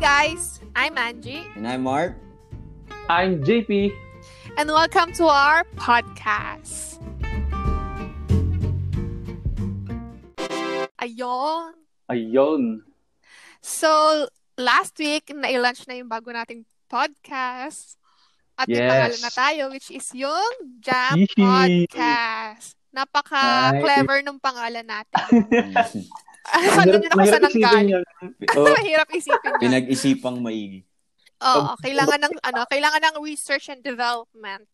guys, I'm Angie. And I'm Mark. I'm JP. And welcome to our podcast. Ayon. Ayon. So, last week, na-launch na yung bago nating podcast. At may Yes. pangalan na tayo, which is yung Jam. Podcast. Napaka-clever ng pangalan natin. Ang Alam hirap- niyo na kung mahirap saan ang isipin galing. yun. oh, Mahirap isipin yun. pinag-isipang maigi. Oo, kailangan ng ano, kailangan ng research and development.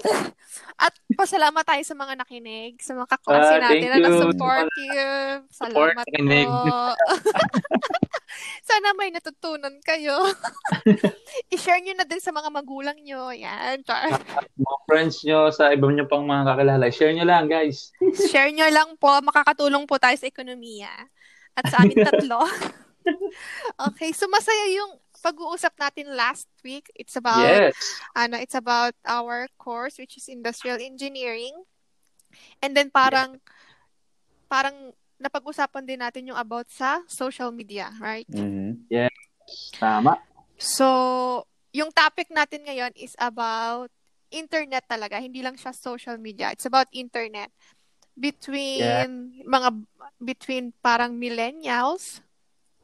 At pasalamat tayo sa mga nakinig, sa mga kaklase Ah, natin na you. supportive. Support, Salamat nakinig. po. Sana may natutunan kayo. I-share nyo na din sa mga magulang nyo. Yan. char. Mga friends nyo, sa iba nyo pang mga kakilala, share nyo lang, guys. Share nyo lang po. Makakatulong po tayo sa ekonomiya. At sa amin tatlo. okay. So, masaya yung pag-uusap natin last week. It's about yes. ano, it's about our course which is industrial engineering. And then parang parang napag-usapan din natin yung about sa social media, right? Mhm. Tama. So, yung topic natin ngayon is about internet talaga, hindi lang siya social media. It's about internet between mga between parang millennials,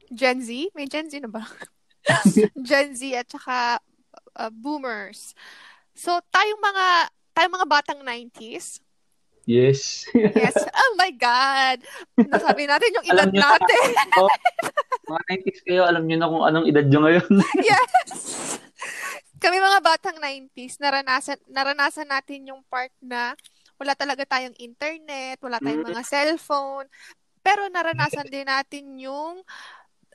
Gen Z, may Gen Z na ba? Gen Z at saka uh, boomers. So, tayong mga tayong mga batang 90s. Yes. Yes. Oh my God. Nasabi natin yung edad niyo- natin. mga 90s kayo, alam nyo na kung anong edad nyo ngayon. yes. Kami mga batang 90s, naranasan, naranasan natin yung part na wala talaga tayong internet, wala tayong mga cellphone, pero naranasan din natin yung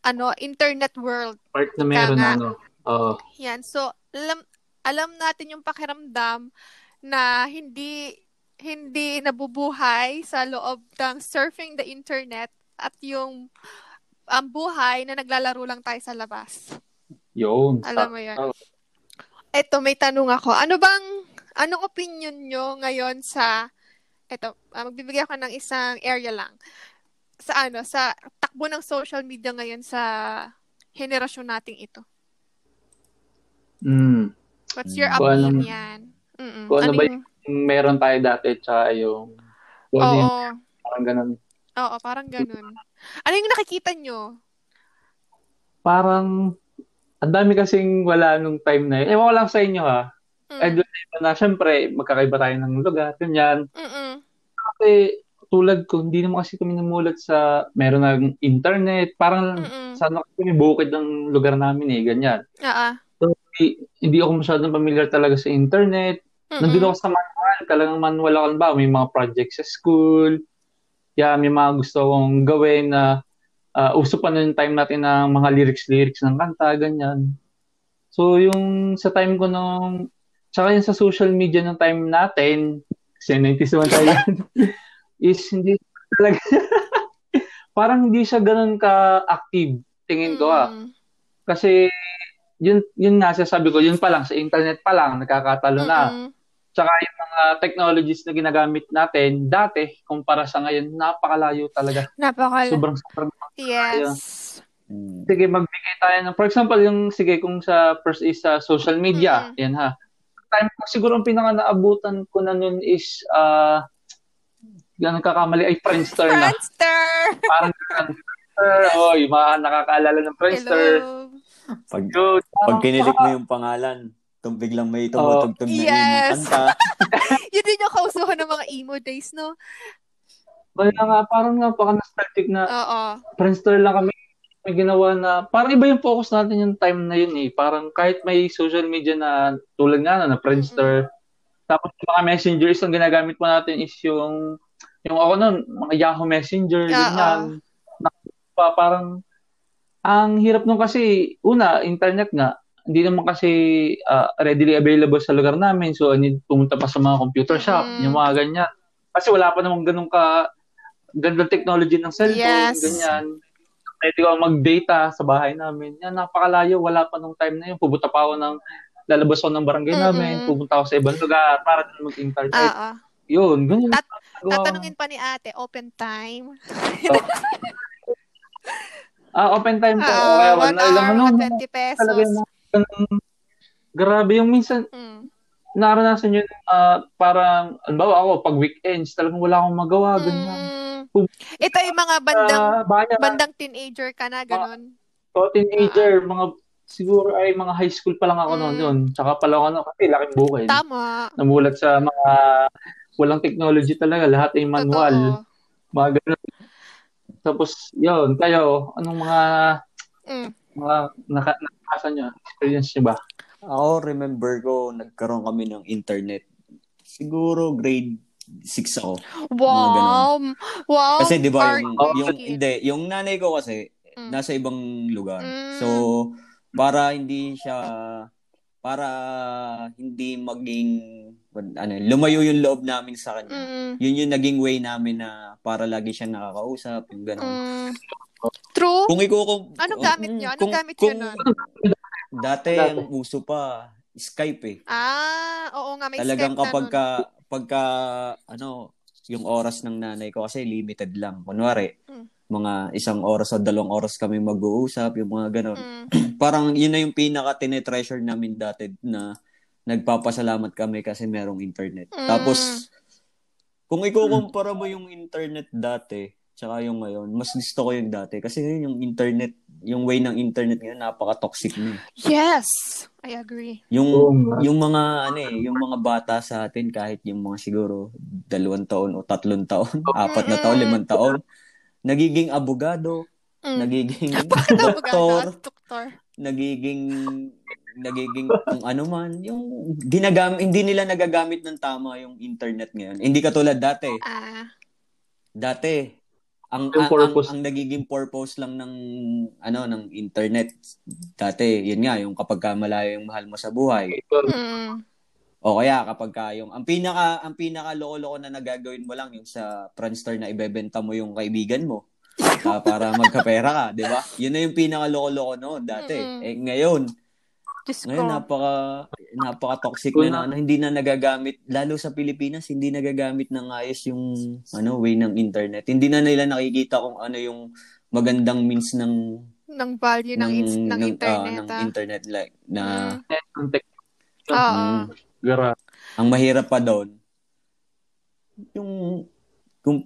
ano, internet world. Part na meron na, ano. Oo. Yan. So, alam, alam natin yung pakiramdam na hindi hindi nabubuhay sa loob ng surfing the internet at yung ang buhay na naglalaro lang tayo sa labas. Yun. Alam mo yun. Oh. Eto, may tanong ako. Ano bang, anong opinion nyo ngayon sa, eto, ah, magbibigay ako ng isang area lang. Sa ano, sa takbo ng social media ngayon sa henerasyon nating ito. Mm. What's your Kung anong- opinion? Mm-mm. kung ano ba yung- Meron tayo dati, tsaka yung... Ano Oo. yung parang ganun. Oo, parang ganun. Ano yung nakikita nyo? Parang... Ang dami kasing wala nung time na yun. Ewan ko lang sa inyo ha. Mm. Eh, doon na iba na, syempre, magkakaiba tayo ng lugar, ganyan. Mm-mm. Kasi tulad ko, hindi naman kasi kami namulat sa meron ng internet. Parang Mm-mm. sa ano kami bukid ng lugar namin eh, ganyan. Oo. Hindi, hindi ako masyadong familiar talaga sa internet. Nandun ako sa manual, talagang manual ako ba, may mga projects sa school. Yeah, may mga gusto kong gawin na uh, uso pa na yung time natin ng mga lyrics-lyrics ng kanta, ganyan. So, yung sa time ko nung, tsaka yung sa social media ng time natin, kasi 90s naman tayo, is hindi talaga, parang hindi siya ganun ka-active, tingin ko ah. Mm. Kasi, yun, yun nga, sasabi ko, yun pa lang, sa internet pa lang, nakakatalo na. Mm-mm. Tsaka yung mga technologies na ginagamit natin, dati, kumpara sa ngayon, napakalayo talaga. Napakala. Sobrang, sobrang. Yes. Mm. Sige, magbigay tayo ng, for example, yung, sige, kung sa first is sa social media, yan ha. Time ko, siguro ang pinaka naabutan ko na nun is, ah, yan nagkakamali, ay Friendster na. Friendster! Parang Friendster, oh, yung mga nakakaalala ng Friendster. Hello. Pag, Yun, pag kinilik mo yung pangalan, tum biglang may tumutugtog na Yes. yung kanta. Yun din yung kausuhan ng mga emo days, no? Kaya nga, parang napaka-nostalgic na Oo. Friendster lang kami may ginawa na parang iba yung focus natin yung time na yun eh. Parang kahit may social media na tulad nga na, na Friendster, tapos yung mga messengers ang ginagamit po natin is yung yung ako nun, mga Yahoo Messenger, Oo. ganyan. Na, pa, parang ang hirap nung kasi, una, internet nga, hindi naman kasi ah, readily available sa lugar namin. So, pumunta pa sa mga computer shop, Mm. yung mga ganyan. Kasi wala pa namang ganun ka gandang technology ng cellphone, Yes. ganyan. Pwede ko mag-data sa bahay namin. Yan, napakalayo. Wala pa nung time na yun. Pupunta pa ako ng, lalabas ako ng barangay Mm-mm. namin. Pupunta ako sa ibang lugar para mag-internet. Oo. Yun, ganyan. Tat-. Tatanungin pa ni ate, open time. Ah, open time po. Ah, okay, one hour, ano, mga 20 pesos. talaga yung ganun. Grabe yung minsan, Mm. naranasan yun, ah, parang, halimbawa ako, pag weekends, talagang wala akong magawa, ganyan. Mm. Ito yung mga bandang, Ah, bayan, bandang teenager ka na, ganun. o teenager, mga, siguro ay mga high school pa lang ako noon Mm. yun. Tsaka pala ako, ano, kasi laking bukid. Tama. Namulat sa mga, walang technology talaga, lahat ay manual. Totoo. Mga ganun. Tapos, yun, kayo, anong mga, Mm. mga, naka, nakasa nyo, experience nyo ba? Ako, remember ko, nagkaroon kami ng internet. Siguro grade 6 ako. Wow. Wow. Kasi 'di ba yung yung hindi, yung nanay ko kasi Mm. nasa ibang lugar. Mm. So para hindi siya para hindi maging ano, lumayo yung loob namin sa kanya. Mm. Yun yung naging way namin na para lagi siya nakakausap, yung gano'n. Mm. True. Kung iko kung Anong gamit nyo? Anong kung- gamit nyo nun? Dati ang uso pa Skype eh. Ah, oo nga, may Talagang Skype na kapag nun. ka, pagka, ano, yung oras ng nanay ko kasi limited lang. Kunwari, Mm. mga isang oras o dalawang oras kami mag-uusap, yung mga ganon. Mm. Parang yun na yung pinaka tinetreasure namin dati na nagpapasalamat kami kasi merong internet. Mm. Tapos, kung ikukumpara mo yung internet dati, tsaka yung ngayon, mas gusto ko yung dati. Kasi yun yung internet, yung way ng internet ngayon, napaka-toxic na. eh. Yes, I agree. Yung yung mga ano eh, yung mga bata sa atin kahit yung mga siguro dalawang taon o tatlong taon, apat na taon, limang taon, nagiging abogado, Mm. nagiging doktor, Doktor. nagiging nagiging kung ano man, yung ginagam hindi nila nagagamit ng tama yung internet ngayon. Hindi katulad dati. Ah, Dati ang ang, ang, purpose. ang nagiging purpose lang ng ano ng internet dati, yun nga yung kapag ka malayo yung mahal mo sa buhay, mm. O kaya kapag ka yung ang pinaka ang pinaka loko-loko na nagagawin mo lang yung sa Friendster na ibebenta mo yung kaibigan mo ah, para magkapera ka, 'di ba? Yun na yung pinaka loko-loko noon dati. Mm-mm. Eh ngayon, Diyos ngayon ko. napaka napaka toxic Kung na, na ano, hindi na nagagamit lalo sa Pilipinas, hindi nagagamit ng ayos yung ano way ng internet. Hindi na nila nakikita kung ano yung magandang means ng ng value ng, ng, ins- ng, ng, ah, internet. ng ah. internet like na Mm. Tech, Oo. Mm. gara. ang mahirap pa doon, yung, yung,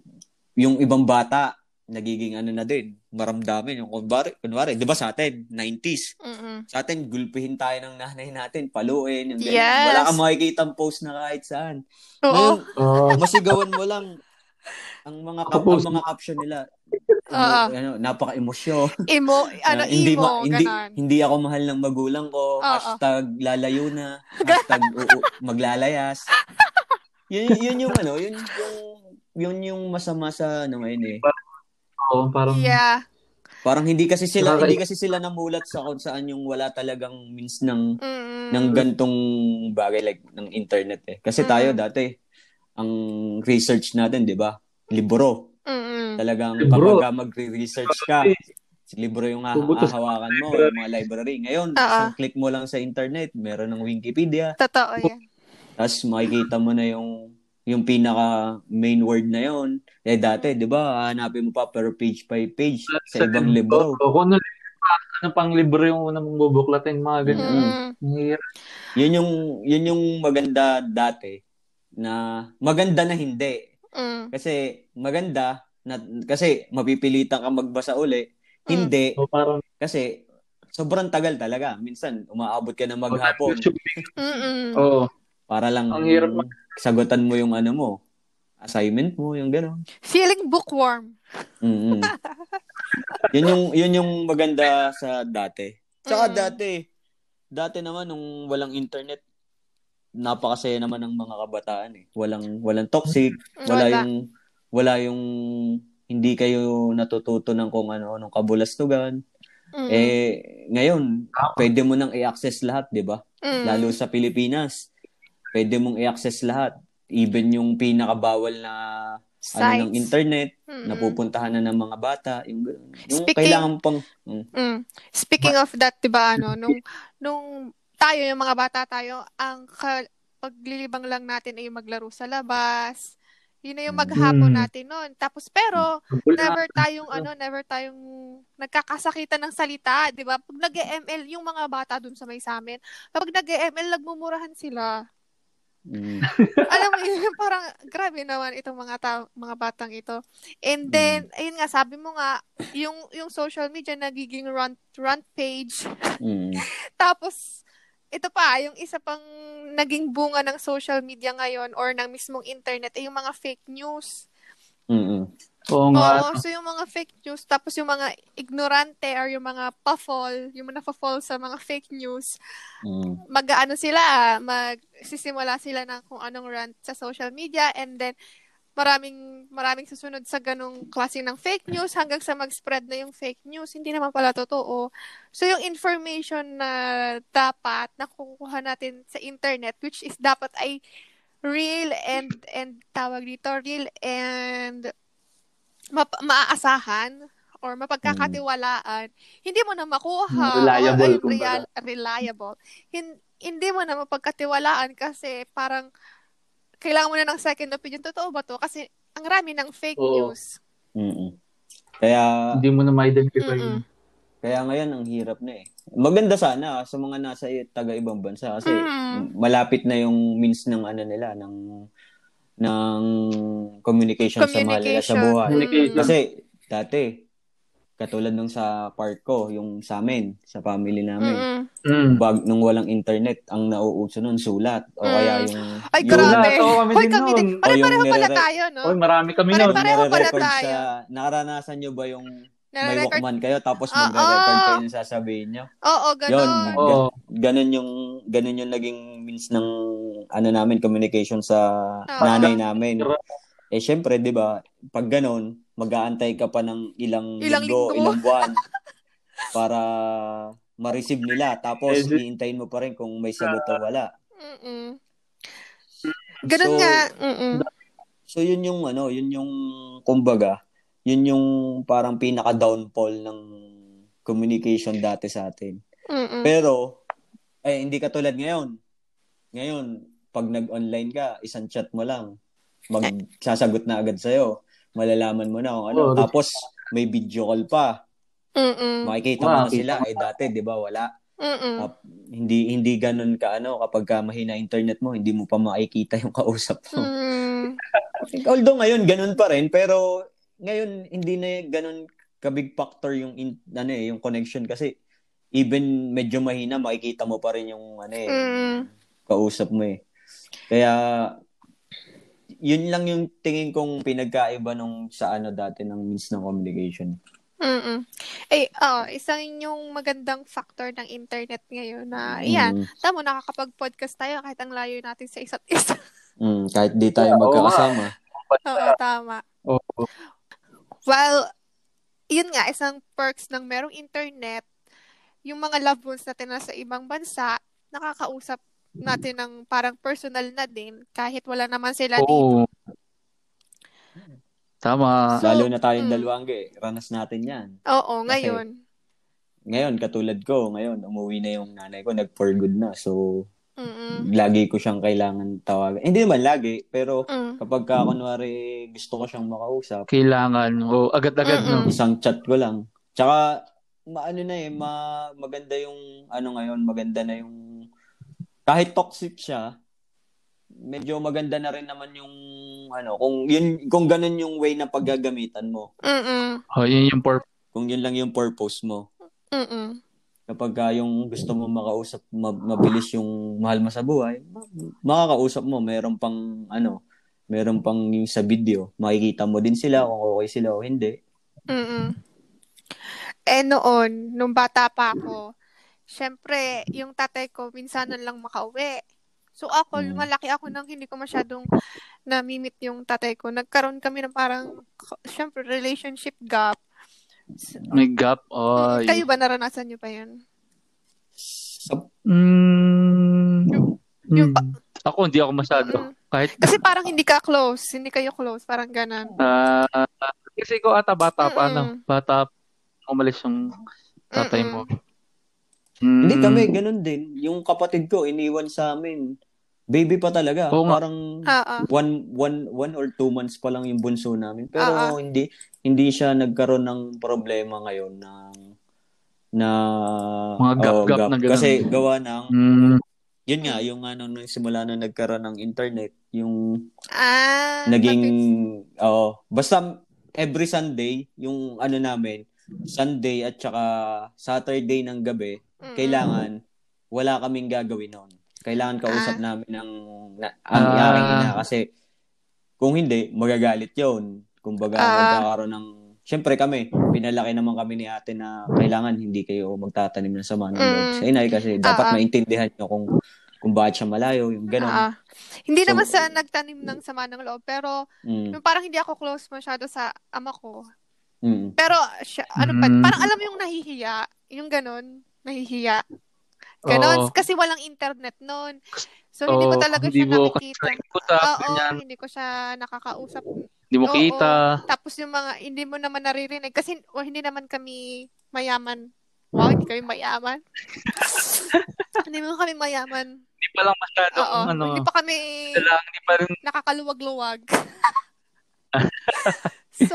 yung ibang bata, nagiging ano na din, maramdamin. Yung kunwari, kunwari, di ba sa atin, 90s, Mm-mm. sa atin, gulpihin tayo ng nanay natin, paluin, yung ganyan. Yes. Wala kang makikita post na kahit saan. Oo. Ngayon, masigawan mo lang ang mga ang mga caption nila. Oo. ano, napaka-emosyon. Emo, ano, Na hindi, emo, ma- hindi, ganon. hindi ako mahal ng magulang ko. Oo. Hashtag lalayo na. Hashtag uu- maglalayas. yun, yun yung ano, yun yung, yun yung masama sa ano ngayon eh. Oh, parang, Yeah. Parang hindi kasi sila, Nakaka- hindi kasi sila namulat sa kung saan yung wala talagang means ng, Mm. ng gantong bagay like ng internet eh. Kasi Mm. tayo dati, ang research natin, di ba? Libro. Mm-mm. Talagang Libro. kapag magre-research ka, libro yung ha- hahawakan mo, yung mga library. Ngayon, Oo. isang click mo lang sa internet, meron ng Wikipedia, Totoo yan. tapos makikita mo na yung yung pinaka main word na yon. Eh dati, 'di ba, hanapin mo pa per page by page sa ibang libro. Oh, kung ano, ano pang libro yung una mong bubuklatin, mga ganyan. Mm. Mm. Hirap. Yun yung yun yung maganda dati na maganda na hindi. Mm. Kasi maganda na kasi mapipilitan ka magbasa uli. Mm. Hindi So, parang, kasi sobrang tagal talaga. Minsan umaabot ka na maghapon Mm-mm. oh, para lang Ang hirap mag- sagutan mo yung ano mo, assignment mo, yung gano'n. Feeling bookworm. mm yun yung yun yung maganda sa dati. Tsaka Mm. dati, dati naman nung walang internet, napakasaya naman ng mga kabataan eh. Walang walang toxic, wala, Wala. yung wala yung hindi kayo natututo ng kung ano nung kabulastugan. Mm. Eh ngayon, pwede mo nang i-access lahat, 'di ba? Mm. Lalo sa Pilipinas. Pwede mong i-access lahat. Even yung pinakabawal na ano ng Sites. internet, Mm-mm. napupuntahan na ng mga bata, yung, yung Speaking- kailangan pang mm, Mm. Speaking of that, 'di ba ano, nung nung tayo yung mga bata tayo, ang ka- paglilibang lang natin ay maglaro sa labas, Yun na yung maghapon Mm. natin noon. Tapos pero never tayong ano, never tayong nagkakasakitan ng salita, 'di ba? Pag nag-ML yung mga bata dun sa may sa amin, kapag nag-ML nagmumurahan sila. Mm. Alam mo yun, parang grabe naman itong mga ta- mga batang ito. And then, ayun nga, sabi mo nga, yung yung social media nagiging rant, rant page. Mm. Tapos, ito pa, yung isa pang naging bunga ng social media ngayon or ng mismong internet ay yung mga fake news. Mm. Oo nga. Oo, so yung mga fake news, tapos yung mga ignorante or yung mga pa-fall, yung mga pa-fall sa mga fake news, Mm. mag-ano sila, magsisimula sila ng kung anong rant sa social media and then maraming maraming susunod sa ganong klase ng fake news hanggang sa mag-spread na yung fake news. Hindi naman pala totoo. So yung information na dapat nakukuha natin sa internet which is dapat ay real and and tawag dito real and map- maaasahan or mapagkakatiwalaan, hindi mo na makuha. Reliable, Or, real- reliable. Hin- hindi mo na mapagkatiwalaan kasi parang kailangan mo na ng second opinion. Totoo ba to? Kasi ang rami ng fake Oo. news. Mm. Kaya Hindi mo na ma-identify. Mm-mm. kaya ngayon ang hirap na eh. Maganda sana sa mga nasa i- taga-ibang bansa kasi Mm. malapit na yung means ng ano nila ng ng communication, sa mahal nila sa Communication. buhay. Communication. Kasi dati katulad nung sa part ko, yung sa amin, sa family namin. Mm. bag nung walang internet, ang nauuso nun sulat o Mm. kaya yung Ay, yung, grabe. Sulat. Oo, kami Hoy, din kami nun. din. Pare-pareho yung pala nire- tayo, no? Oy, marami kami Pare- nun. pareho pala tayo. sa naranasan nyo ba yung may. Walkman kayo tapos Ah, magre-record ah. kayo ng sasabihin nyo? Oo, Yun, ganon. Oo. ganun yung ganun yung naging means ng ano namin communication sa Oo. nanay namin. Eh syempre, 'di ba? Pag ganun, mag-aantay ka pa ng ilang, Ilang linggo, linggo. ilang buwan para ma-receive nila. Tapos Eh, iintayin mo pa rin kung may sagot o wala. Mm-mm. Ganon So, nga. Mm-mm. So yun yung ano, yun yung kumbaga, yun yung parang pinaka downfall ng communication dati sa atin. Mm-mm. Pero, eh, hindi katulad ngayon. Ngayon, pag nag-online ka, isang chat mo lang, magsasagot na agad sa'yo. Malalaman mo na kung ano. Oo. Tapos, may video call pa. Mm-mm. Makikita mo na sila. Eh, dati, di ba, wala. Mm-mm. Tap- hindi hindi ganun ka ano kapag ka mahina internet mo hindi mo pa makikita yung kausap mo. Mm. Although ngayon ganun pa rin pero ngayon hindi na ganun ka big factor yung in, ano eh, yung connection kasi even medyo mahina makikita mo pa rin yung ano eh Mm. kausap mo eh. Kaya yun lang yung tingin kong pinagkaiba nung sa ano dati ng means ng communication. Mm-mm. Eh, oh, isang yung magandang factor ng internet ngayon na, yan, Mm, tamo, nakakapag-podcast tayo kahit ang layo natin sa isa't isa. mm, kahit di tayo magkakasama. Oo, tama. Oo. Well, yun nga, isang perks ng merong internet, yung mga loved ones natin na sa ibang bansa, nakakausap natin ng parang personal na din, kahit wala naman sila dito. Oo. Tama. So, Lalo na tayong mm. dalawang eh. Ranas natin yan. Oo, ngayon. Ngayon, katulad ko, ngayon, umuwi na yung nanay ko, nag-for good na. So, Mm-mm. lagi ko siyang kailangan tawagan. Hindi naman lagi, pero Mm. kapag ka, kunwari, gusto ko siyang makausap, Kailangan. O, agad-agad, no? Mm-mm. isang chat ko lang. Tsaka, maano na eh, ma, maganda yung, ano ngayon, maganda na yung, kahit toxic siya, medyo maganda na rin naman yung, ano, kung yun, kung ganun yung way na paggagamitan mo. Mm-mm. O, yun yung purpose. Kung yun lang yung purpose mo. Mm-mm. kapag ka yung gusto mo makausap, ma- mabilis yung mahal mo sa buhay, ma- makakausap mo, meron pang, ano, meron pang yung sa video, makikita mo din sila kung okay sila o hindi. Mm-mm. Eh noon, nung bata pa ako, syempre, yung tatay ko, minsan lang makauwi. So ako, Mm. lumalaki ako nang hindi ko masyadong namimit yung tatay ko. Nagkaroon kami ng parang, syempre, relationship gap. So, May gap. O, kayo ba naranasan nyo pa yun? Mm, yung mm, ako, hindi ako masyado. Mm. Kahit, Kasi parang hindi ka close, hindi kayo close, parang ganon. ah, kasi ko ata bata pa, ano, Mm-mm. bata, umalis yung tatay mo. Mm, hindi kami, ganun din. Yung kapatid ko, iniwan sa amin. Baby pa talaga. Oo. Parang Oo. one, one, one or two months pa lang yung bunso namin. Pero Oo. hindi hindi siya nagkaroon ng problema ngayon ng na Mga gap- oo, gap na ganun. Kasi gawa ng Mm. yun nga yung ano nung simula na nagkaroon ng internet, yung Ah. naging oh, basta every Sunday yung ano namin, Sunday at saka Saturday ng gabi, Mm-mm. kailangan wala kaming gagawin noon. Kailangan kausap Ah. namin ng na, ang Ah. aking ina kasi kung hindi magagalit 'yon. Kumbaga Ah. magkakaroon ng Siyempre kami, pinalaki naman kami ni ate na kailangan hindi kayo magtatanim ng sama ng loob Mm. sa inay kasi dapat Ah, ah. maintindihan nyo kung kung bakit siya malayo, yung gano'n. Ah. Hindi So- naman sa nagtanim ng sama ng loob, pero Mm, yung parang hindi ako close masyado sa ama ko. mm. Pero, siya, ano pa, Mm. parang alam mo yung nahihiya, yung ganon, nahihiya. Ganon, Oo. kasi walang internet noon. So, hindi ko Oo, talaga hindi siya mo nakikita. kasi nakikita, Oo, ganyan. hindi ko siya nakakausap. Hindi mo Oo. kita. Tapos yung mga, hindi mo naman naririnig. Kasi oh, hindi naman kami mayaman. Wow, hindi kami mayaman. hindi mo kami mayaman. Hindi pa lang masyadong, Oo, ano, hindi pa kami lang, hindi pa rin, nakakaluwag-luwag. so,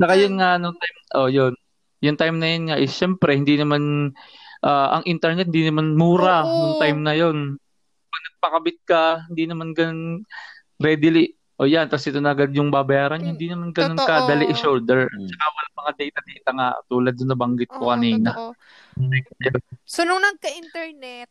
saka yun nga, nung time, oh, yun. Yung time na yun nga is, syempre, hindi naman, ah, ang internet, hindi naman mura Oo. nung time na yun. Pag nagpakabit ka, hindi naman ganun readily, o yan, tapos ito na agad yung babayaran, Mm, hindi naman ganun totoo. kadali i-shoulder. Mm. Saka wala mga data-data nga, tulad doon nabanggit ko oo, kanina. totoo. So, nung nagka-internet,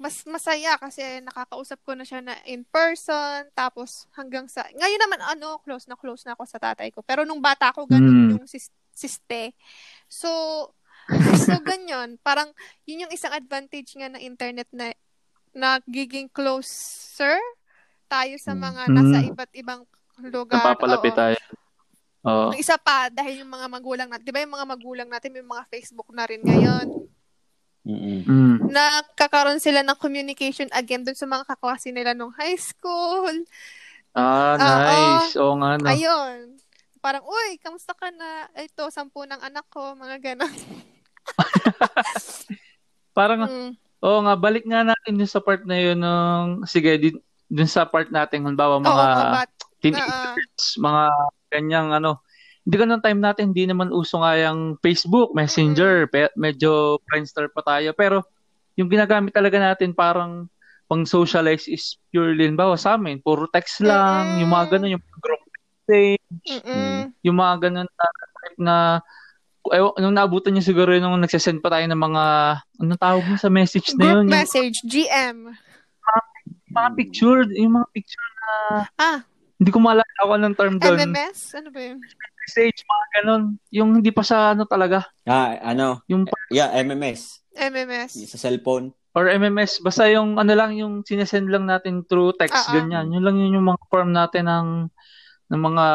mas masaya kasi nakakausap ko na siya na in person, tapos hanggang sa, ngayon naman ano, close na close na ako sa tatay ko. Pero nung bata ko, ganun Mm. yung sis, siste. So, so ganyan, parang yun yung isang advantage nga ng internet na nagiging closer tayo sa Mm. mga nasa Mm. iba't ibang lugar. Napapalapit Oo. tayo. Oo. Isa pa, dahil yung mga magulang natin, di ba yung mga magulang natin, may mga Facebook na rin ngayon, Mm-mm. Mm. nakakaroon sila ng communication again dun sa mga kaklase nila nung high school. Ah, Oo. nice. Oo nga, no. Ayun. Parang, uy, kamusta ka na? Ito, sampu ng anak ko, mga ganon. Parang, Mm. oo nga, balik nga natin dun sa part na yun ng, sige, di- dun sa part natin, halimbawa, mga but, teenagers, mga ganyang ano, hindi ka nung time natin, hindi naman uso nga yung Facebook, Messenger, pe- medyo Friendster pa tayo, pero yung ginagamit talaga natin parang pang socialize is purely, halimbawa sa amin, puro text lang, Mm-mm. yung mga ganun, yung group message, mm-mm. yung mga ganun na type na ewan, nung naabutan niyo siguro nung nagsasend pa tayo ng mga anong tawag mo sa message na Group yun yung message, GM. mga picture yung mga picture na Ah, hindi ko maalala ako ng term doon MMS? Ano ba yun? message mga ganun yung hindi pa sa ano talaga Ah, ano? yung Yeah, MMS. MMS. Sa cellphone. or MMS basta yung ano lang yung sinesend lang natin through text ah. ganyan yun lang yun yung mga form natin ng ng mga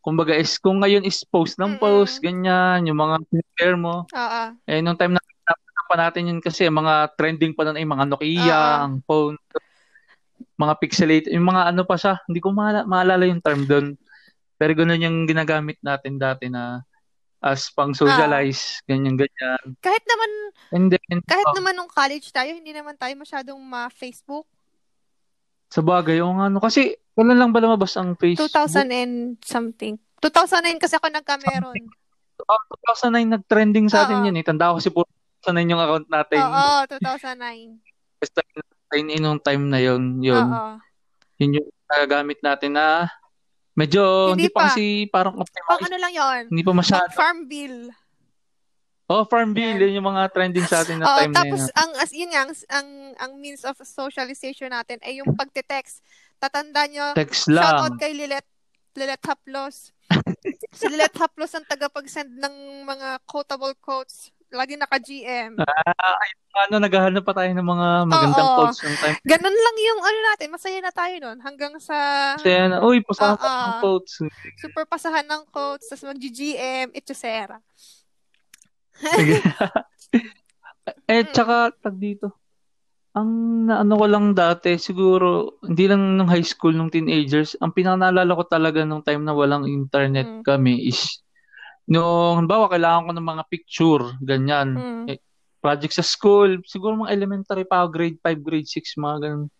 kumbaga is kung ngayon is post ng post ganyan yung mga share mo Oo. Eh, nung time na pa natin yun kasi, mga trending pa nun ay mga Nokia, Oo. ang phone, mga pixelated, yung mga ano pa siya, hindi ko maala- maalala yung term doon. Pero ganun yung ginagamit natin dati na as pang socialize, ganyan-ganyan. Kahit naman, And then, kahit oh, naman nung college tayo, hindi naman tayo masyadong ma-Facebook. sa bagay, yung ano, kasi, kailan lang ba lumabas ang Facebook? 2000 and something. 2009 kasi ako nagka-meron. Oh, 2009 nag-trending sa atin yun eh. Tanda ko kasi puro 2009 yung account natin. Oo, 2009. Basta sign in nung time na yun, yun. Oo. Yun yung nagagamit natin na medyo Hindi hindi, pa pa. kasi parang Pang optimized. ano lang yon Hindi pa masyado. Pang farm bill. Oh, Farm Bill. Yan. Yun yung mga trending sa atin na Oo, time na tapos yun. ang as yun nga, ang, ang ang means of socialization natin ay yung pagte-text. Tatanda nyo, Text shoutout lang. kay Lilet Lilet Haplos. si Lilet Haplos ang tagapag-send ng mga quotable quotes. Lagi naka-GM. Ano, naghahanap pa tayo ng mga magandang Oo. quotes ng time. Ganun lang yung ano natin, masaya na tayo nun. Hanggang sa Kasi, ano, uy, pasahan Oo. ng quotes. super pasahan ng quotes, tapos mag-GM, etusera. eh, tsaka, tag dito. Ang naano ko lang dati, siguro, hindi lang nung high school, nung teenagers, ang pinanaalala ko talaga nung time na walang internet Mm. kami is, nung, halimbawa, kailangan ko ng mga picture, ganyan. Mm. project sa school, siguro mga elementary pa, grade 5, grade 6, mga ganun.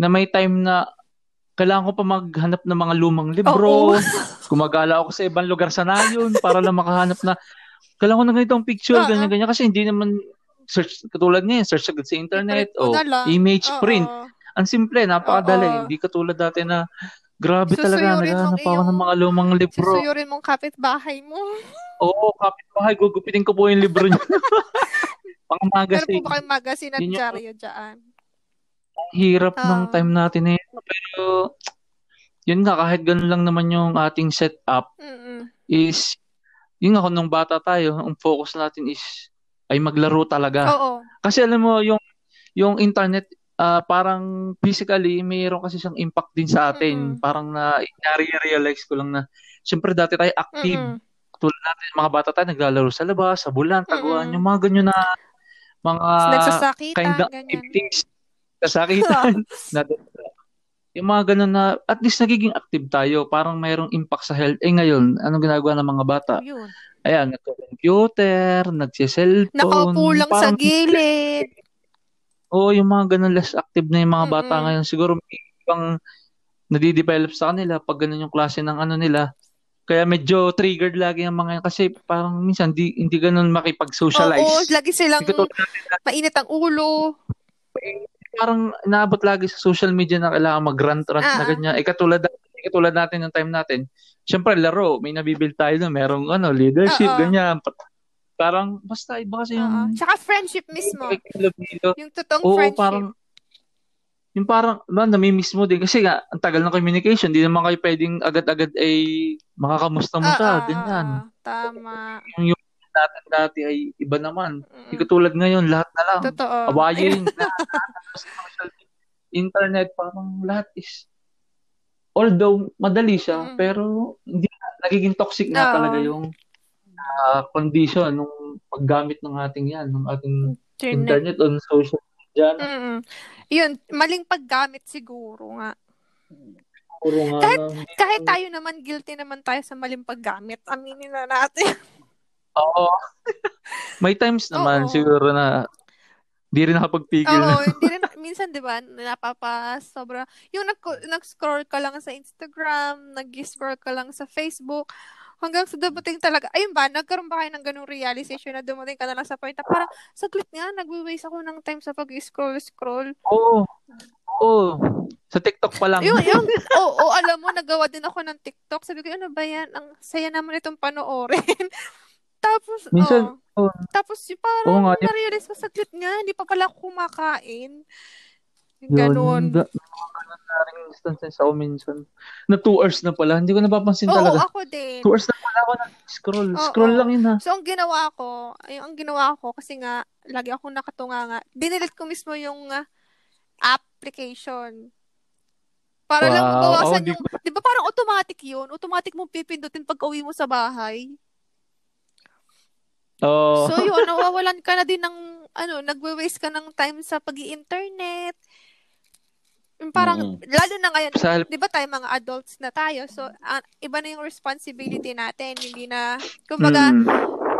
na may time na kailangan ko pa maghanap ng mga lumang libro. Oo. Gumagala ako sa ibang lugar sa nayon para lang makahanap na kailangan ko ng ganitong picture, ganyan-ganyan. Kasi hindi naman search, katulad ngayon, search agad sa internet o image Oo. print. Ang simple, napakadali. Oo. Hindi katulad dati na grabe talaga, Susuyurin naghahanap mong ako ng iyong- mga lumang libro. Susuyurin mong kapitbahay mo. Oo, kapitbahay, gugupitin ko po yung libro niyo. mga Meron magazine. po ba kayong magazine at Yun yung- dyaryo dyan? Hirap ng Ah. time natin eh. Pero, yun nga, kahit ganun lang naman yung ating setup Mm-mm. is, yun nga, kung nung bata tayo, ang focus natin is, ay maglaro talaga. Oo. Kasi alam mo, yung, yung internet, ah, parang physically, mayroon kasi siyang impact din sa atin. Mm-mm. Parang na, na-realize ko lang na, syempre dati tayo active. Mm-mm. Tulad natin, mga bata tayo, naglalaro sa labas, sa bulan, taguan, Mm-mm. yung mga ganyan na, mga Nagsasakitan, kind of ganyan. activities, kasakitan, na, yung mga ganun na, at least nagiging active tayo, parang mayroong impact sa health. Eh ngayon, anong ginagawa ng mga bata? Yun. Ayan, nagko-computer, nagsiselfone. Nakaupo lang sa gilid. Oo, yung mga ganun less active na yung mga bata Mm-mm. ngayon. Siguro may ibang nadidevelop sa kanila pag ganun yung klase ng ano nila. Kaya medyo triggered lagi ang mga yan kasi parang minsan di, hindi ganun Oo, makipag-socialize. lagi silang mainit ang ulo. parang naabot lagi sa social media na kailangan mag-rant-rant na Ah. ganyan. Eh, katulad, eh, katulad natin ng time natin. Siyempre, laro. May nabibuild tayo na merong ano, leadership, Oo. ganyan. Pa- Parang, basta iba kasi yung... Tsaka friendship mismo. Yung totoong Oo, friendship. parang... Yung parang, man, namimiss mo din. Kasi nga, ang tagal ng communication. Di naman kayo pwedeng agad-agad ay makakamusta mo ganyan. ah, Tama. Yung, yung natin dati ay iba naman. Hindi Mm. katulad ngayon, lahat na lang. Totoo. Awayin. sa social internet, parang lahat is although madali siya, Mm. pero hindi na- nagiging toxic na Oo. talaga yung ah, condition nung paggamit ng ating yan, ng ating Internet. internet on social media. Mm-mm. Yun, maling paggamit siguro nga. Puro nga Kahit- na- Kahit tayo naman, guilty naman tayo sa maling paggamit. Aminin na natin. Oo. May times naman Oo. siguro na di rin nakapagpigil Oo, na. hindi rin, minsan, di ba, napapa, sobra, yung nag, nag-scroll ka lang sa Instagram, nag-scroll ka lang sa Facebook, hanggang sa dumating talaga, ayun ba, nagkaroon ba kayo ng ganung realization na dumating ka na lang sa point na parang, saglit nga, nagwe-waste ako ng time sa pag-scroll-scroll. Oo. Oo. Sa TikTok pa lang. Yun, yun, oo, oh, alam mo, nagawa din ako ng TikTok. Sabi ko, ano ba yan? Ang saya naman itong panoorin. Tapos, Minsan, oh, oo. tapos yung parang, Oo nga, yun- na-realize ko, saglit nga, hindi pa pala ako kumakain. Yung Yun, ganun na rin instances ako minsan. Na two hours na pala. Hindi ko napapansin Oo, talaga. ako din. Two hours na pala ako nag-scroll. Oo. Scroll lang yun ha. So, ang ginawa ko, ay, ang ginawa ko, kasi nga, lagi akong nakatunga nga, dinilit ko mismo yung ah, application. Para lang Wow. mabawasan Oo, di yung, di ba parang automatic yun? Automatic mong pipindutin pag uwi mo sa bahay. Oo. So, yun, nawawalan ka na din ng, ano, nagwe-waste ka ng time sa pag internet Parang, Mm. lalo na ngayon, Sa, di ba tayo mga adults na tayo, so, ah, iba na yung responsibility natin, hindi na, kumbaga, Mm.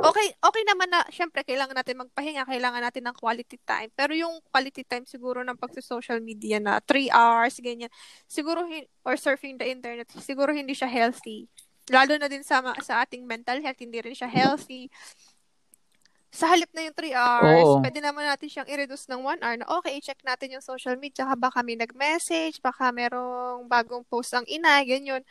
okay, okay naman na, syempre, kailangan natin magpahinga, kailangan natin ng quality time. Pero yung quality time siguro ng pagsa-social media na 3 hours, ganyan, siguro, or surfing the internet, siguro hindi siya healthy. Lalo na din sa, sa ating mental health, hindi rin siya healthy. Sa halip na yung 3 hours, Oo. pwede naman natin siyang i-reduce ng 1 hour na okay, i-check natin yung social media, baka may nag-message, baka merong bagong post ang ina, ganyan.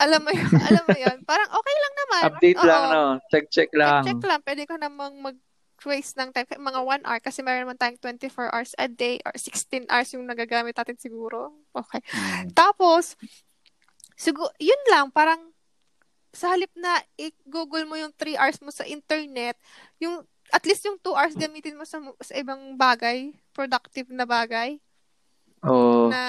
Alam mo yun, alam mo yun. Parang okay lang naman. update Oo. lang, no? Check-check lang. Check lang. Pwede ka namang mag-waste ng time. Mga 1 hour kasi meron naman tayong 24 hours a day or 16 hours yung nagagamit natin siguro. Okay. Mm. Tapos, siguro, yun lang, parang sa halip na i-google mo yung 3 hours mo sa internet, yung at least yung 2 hours gamitin mo sa, sa ibang bagay, productive na bagay, Oo. na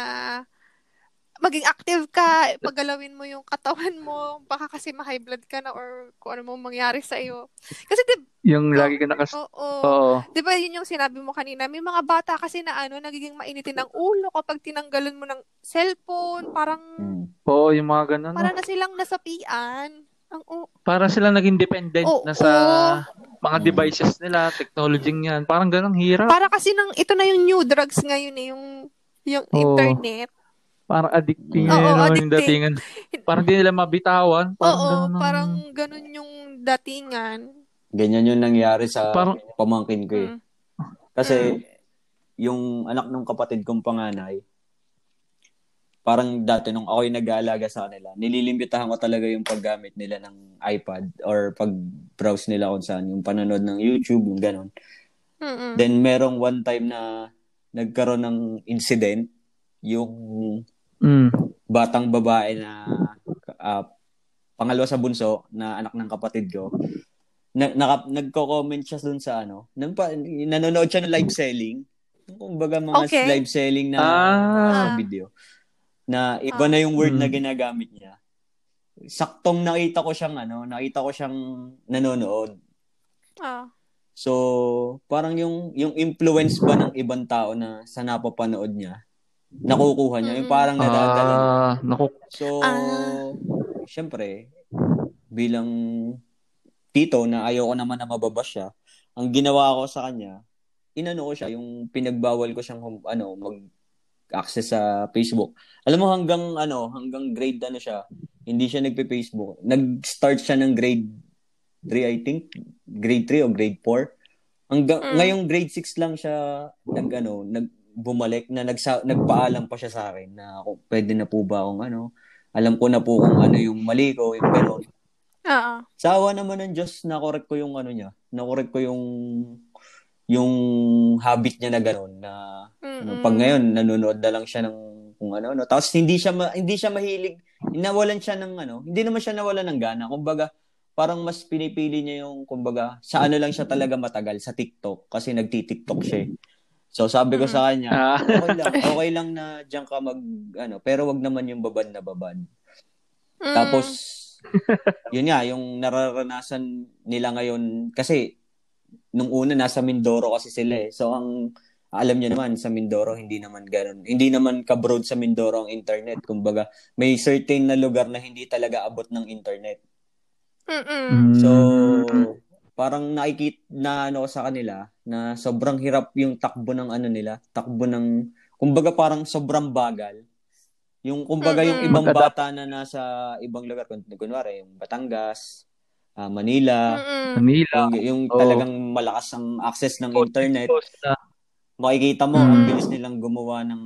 maging active ka, paggalawin mo yung katawan mo, baka kasi ma-high blood ka na or kung ano mo mangyari sa iyo. Kasi di, Yung lagi ka nakas... oo, Oo. di ba yun yung sinabi mo kanina, may mga bata kasi na ano, nagiging mainitin ng ulo kapag tinanggalan mo ng cellphone, parang, Mm. Oo, yung mga ganun. para na silang nasapian. Ang, o- Para sila naging dependent Oo. na sa mga Mm. devices nila, technology yan. Parang ganun, hirap. para kasi nang, ito na yung new drugs ngayon eh, yung, yung Oo. internet. Parang addicting Oo, eh, no? yung datingan. Parang di nila mabitawan. Parang Oo, ganun ang- parang ganun yung datingan. Ganyan yung nangyari sa Parang- pamangkin ko eh. Mm. Kasi yung anak ng kapatid kong panganay, parang dati nung ako yung nag-aalaga sa kanila, nililimbitahan ko talaga yung paggamit nila ng iPad or pag-browse nila kung saan, yung panonood ng YouTube, yung ganon. Mm-mm. Then merong one time na nagkaroon ng incident, yung Mm. batang babae na ah, pangalawa sa bunso na anak ng kapatid ko, na, naka, nagko-comment siya dun sa ano, nang pa, nanonood siya ng live selling. Kumbaga mga Okay. live selling na Ah. sa video. Na iba na yung word na Mm. ginagamit niya. Saktong nakita ko siyang ano, nakita ko siyang nanonood. Ah. So, parang yung yung influence ba ng ibang tao na sa napapanood niya, nakukuha niya. Yung parang nadadala. Ah, naku, So, Ah. syempre, bilang tito na ayoko naman na mababash siya, ang ginawa ko sa kanya, inano ko siya, yung pinagbawal ko siyang ano, mag-access sa Facebook. Alam mo hanggang ano, hanggang grade ano siya, hindi siya nagpe-Facebook. Nag-start siya ng grade 3 I think, grade 3 o grade 4. Hanggang Mm. ngayong grade 6 lang siya nag ano, nag bumalik na nagsa, nagpaalam pa siya sa akin na kung pwede na po ba akong ano, alam ko na po kung ano yung mali ko, yung gano'n. Oo. Sa awa naman ng Diyos, na-correct ko yung ano niya. Na-correct ko yung yung habit niya na gano'n na ano, pag ngayon nanonood na lang siya ng kung ano ano. Tapos hindi siya ma- hindi siya mahilig. Nawalan siya ng ano, hindi naman siya nawalan ng gana. Kumbaga, parang mas pinipili niya yung kumbaga sa ano lang siya talaga matagal sa TikTok kasi nagti-TikTok siya. So sabi ko sa kanya, Ah. okay lang, okay lang na diyan ka mag ano, pero wag naman yung babad na babad. Mm. Tapos, yun nga, yung nararanasan nila ngayon, kasi, nung una, nasa Mindoro kasi sila eh. So, ang, alam niyo naman, sa Mindoro, hindi naman ganun. Hindi naman ka-broad sa Mindoro ang internet. Kumbaga, may certain na lugar na hindi talaga abot ng internet. Mm-mm. So, Mm. Parang nakikita na ano sa kanila na sobrang hirap yung takbo ng ano nila, takbo ng kumbaga parang sobrang bagal. Yung kumbaga yung ibang Magkadap- bata na nasa ibang lugar, kun- kunwari yung Batangas, ah, Manila. Manila. yung, yung Oo. talagang malakas ang access ng internet, makikita mo ang Mm. bilis nilang gumawa ng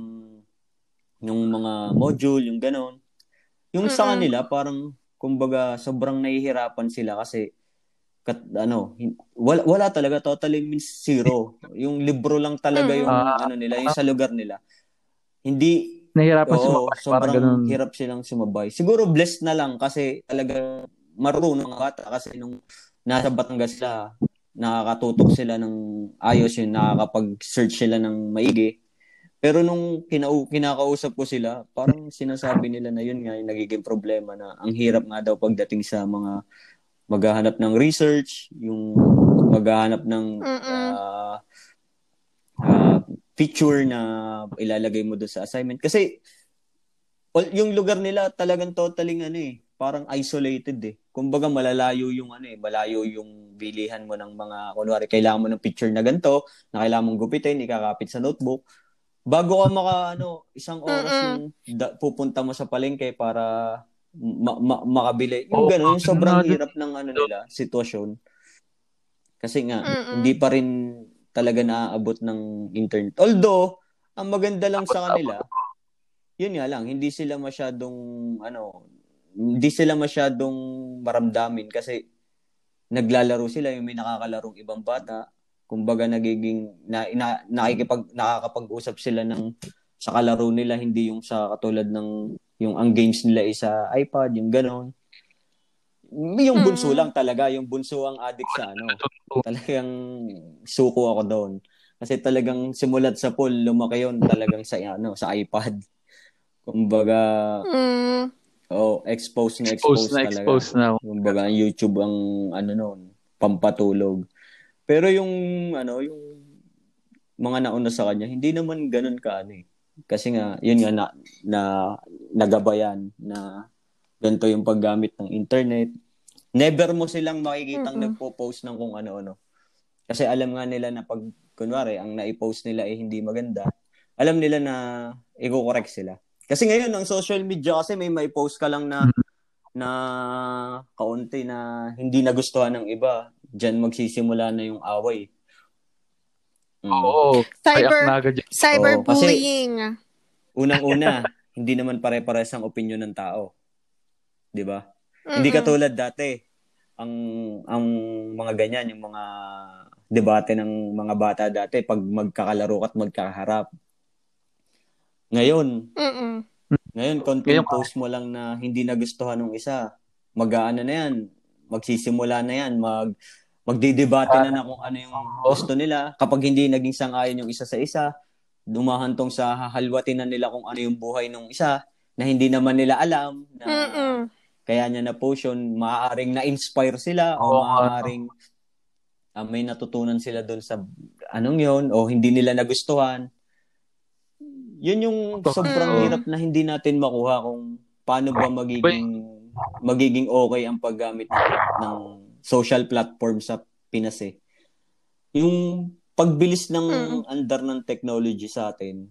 ng mga module, yung ganon. Yung sa kanila, parang, kumbaga, sobrang nahihirapan sila kasi, kat, ano, wala, wala talaga, totally means zero. Yung libro lang talaga yung, Ah. ano nila, yung sa lugar nila. Hindi, Nahirapan oo, sumabay. Parang sobrang ganun. hirap silang sumabay. Siguro blessed na lang kasi talaga marunong ang bata kasi nung nasa Batangas sila, nakakatutok sila ng ayos yun, nakakapag-search sila ng maigi. Pero nung kinau- kinakausap ko sila, parang sinasabi nila na yun nga yung nagiging problema na ang hirap nga daw pagdating sa mga maghahanap ng research, yung maghahanap ng ah, ah, feature na ilalagay mo doon sa assignment. Kasi well, yung lugar nila talagang totally ano eh, parang isolated eh. Kumbaga malalayo yung ano eh, malayo yung bilihan mo ng mga, kunwari kailangan mo ng picture na ganito, na kailangan mong gupitin, ikakapit sa notebook. Bago ka maka, ano, isang oras Mm-mm. yung da- pupunta mo sa palengke para ma- ma- makabili. Yung Oo, ganun, yung sobrang ganun. hirap ng ano nila, sitwasyon. Kasi nga, Mm-mm. hindi pa rin talaga naaabot ng internet. Although, ang maganda lang sa kanila, yun nga lang, hindi sila masyadong, ano, hindi sila masyadong maramdamin kasi naglalaro sila, yung may nakakalarong ibang bata. Kumbaga nagiging, na, na, nakikipag, nakakapag-usap sila ng sa kalaro nila, hindi yung sa katulad ng, yung ang games nila is sa iPad, yung ganon. Yung bunso Mm. lang talaga, yung bunso ang addict sa ano. Talagang suko ako doon. Kasi talagang simulat sa pool, lumaki yun talagang sa ano, sa iPad. Kumbaga, Mm. oh, expose na Expose expose, na, talaga. expose na. Kumbaga, YouTube ang ano noon, pampatulog. Pero yung ano, yung mga nauna sa kanya, hindi naman ganun ka ano eh. Kasi nga, yun nga na, na nagabayan na ganito yung paggamit ng internet. Never mo silang makikitang Mm-mm. nagpo-post ng kung ano-ano. Kasi alam nga nila na pag, kunwari, ang naipost nila ay hindi maganda, alam nila na i-correct sila. Kasi ngayon, ang social media kasi may may post ka lang na mm-hmm. na kaunti na hindi nagustuhan ng iba. Diyan magsisimula na yung away. Mm. Oo. Cyber, cyberbullying. Unang-una, hindi naman pare-pares ang opinion ng tao. 'Di ba? Hindi katulad dati. Ang ang mga ganyan, yung mga debate ng mga bata dati pag magkakalaro at magkakaharap. Ngayon, Mm-mm. ngayon, content post mo lang na hindi nagustuhan ng isa. Mag-aano na yan, magsisimula na yan, mag magdidebate na na kung ano yung gusto nila. Kapag hindi naging sangayon yung isa sa isa, dumahantong sa hahalwatin na nila kung ano yung buhay ng isa na hindi naman nila alam na Mm-mm. kaya niya na post yun, maaaring na-inspire sila o maaaring uh, may natutunan sila doon sa anong yon o hindi nila nagustuhan. Yun yung sobrang hirap na hindi natin makuha kung paano ba magiging magiging okay ang paggamit ng, ng social platform sa Pinas eh. Yung pagbilis ng mm. andar ng technology sa atin,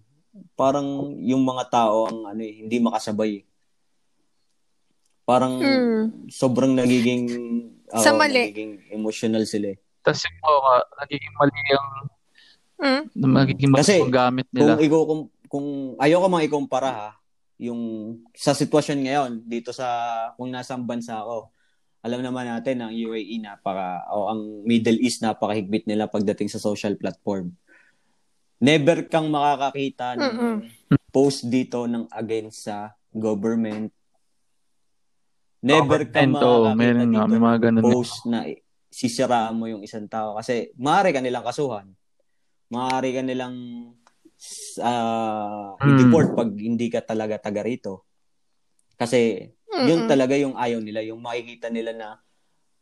parang yung mga tao ang ano eh, hindi makasabay. Parang mm. sobrang nagiging uh, sa mali. nagiging emotional sila. Eh. Tapos yung uh, nagiging mali yung mm. magiging mali Kasi, yung gamit nila. Kung ikaw kung, kung ayoko mang ikumpara ha, yung sa sitwasyon ngayon dito sa kung nasa bansa ako. Alam naman natin ang UAE napaka o ang Middle East napakahigpit nila pagdating sa social platform. Never kang makakakita ng Mm-mm. post dito ng against sa government Never ka makakakita meron dito may mga ganun post na sisiraan mo yung isang tao kasi maaari ka nilang kasuhan. Maaari ka nilang uh, hmm. i-deport pag hindi ka talaga taga rito. Kasi Mm-mm. yun talaga yung ayaw nila, yung makikita nila na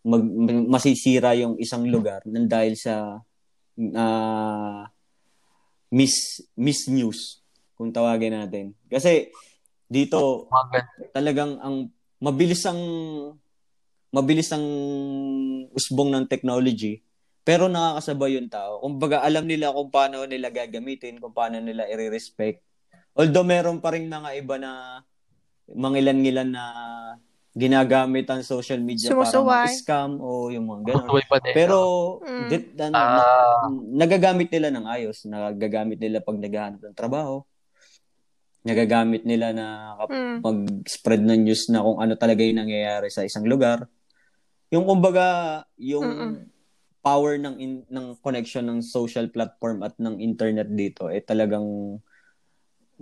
mag, masisira yung isang lugar nang dahil sa uh, mis misnews kung tawagin natin. Kasi dito talagang ang mabilis ang mabilis ang usbong ng technology pero nakakasabay yung tao. Kumbaga alam nila kung paano nila gagamitin, kung paano nila i-respect. Although meron pa rin mga iba na mangilan-ngilan na ginagamit ang social media Sumusuway. para scam o yung mga ganun. Pero mm. dit, ano, uh, na, nagagamit nila ng ayos, nagagamit nila pag naghahanap ng trabaho nagagamit nila na mm. mag-spread ng news na kung ano talaga yung nangyayari sa isang lugar. Yung kumbaga, yung Mm-mm. power ng in, ng connection ng social platform at ng internet dito eh talagang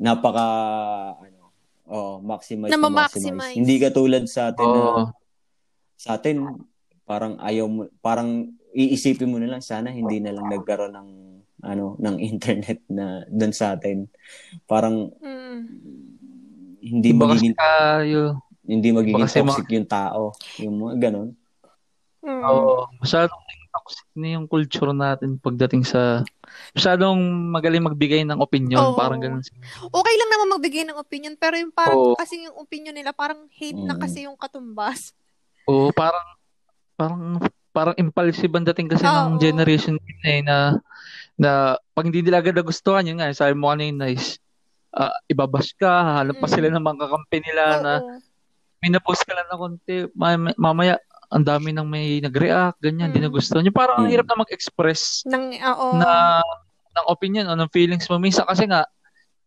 napaka ano oh maximize na maximize hindi katulad sa atin oh. na sa atin parang ayaw mo parang iisipin mo na lang sana hindi na lang nagkaroon ng ano ng internet na doon sa atin parang mm. hindi Iba magiging tayo hindi magiging toxic mga... yung tao yung mga ganun mm. oo masyadong toxic na yung culture natin pagdating sa masyadong magaling magbigay ng opinion oh. parang ganun okay lang naman magbigay ng opinion pero yung parang oh. kasi yung opinion nila parang hate mm. na kasi yung katumbas oo parang parang parang impulsive ang dating kasi oh, ng generation eh na na pag hindi nila agad nagustuhan, yun nga, sabi mo kanina is, uh, ibabash ka, hahanap pa sila ng mga kakampi nila Oo. na may na-post ka lang na konti, mamaya, ang dami nang may nag-react, ganyan, mm. di nagustuhan. Yung parang mm. ang hirap na mag-express ng, oo. na, ng opinion o ng feelings mo. Minsan kasi nga,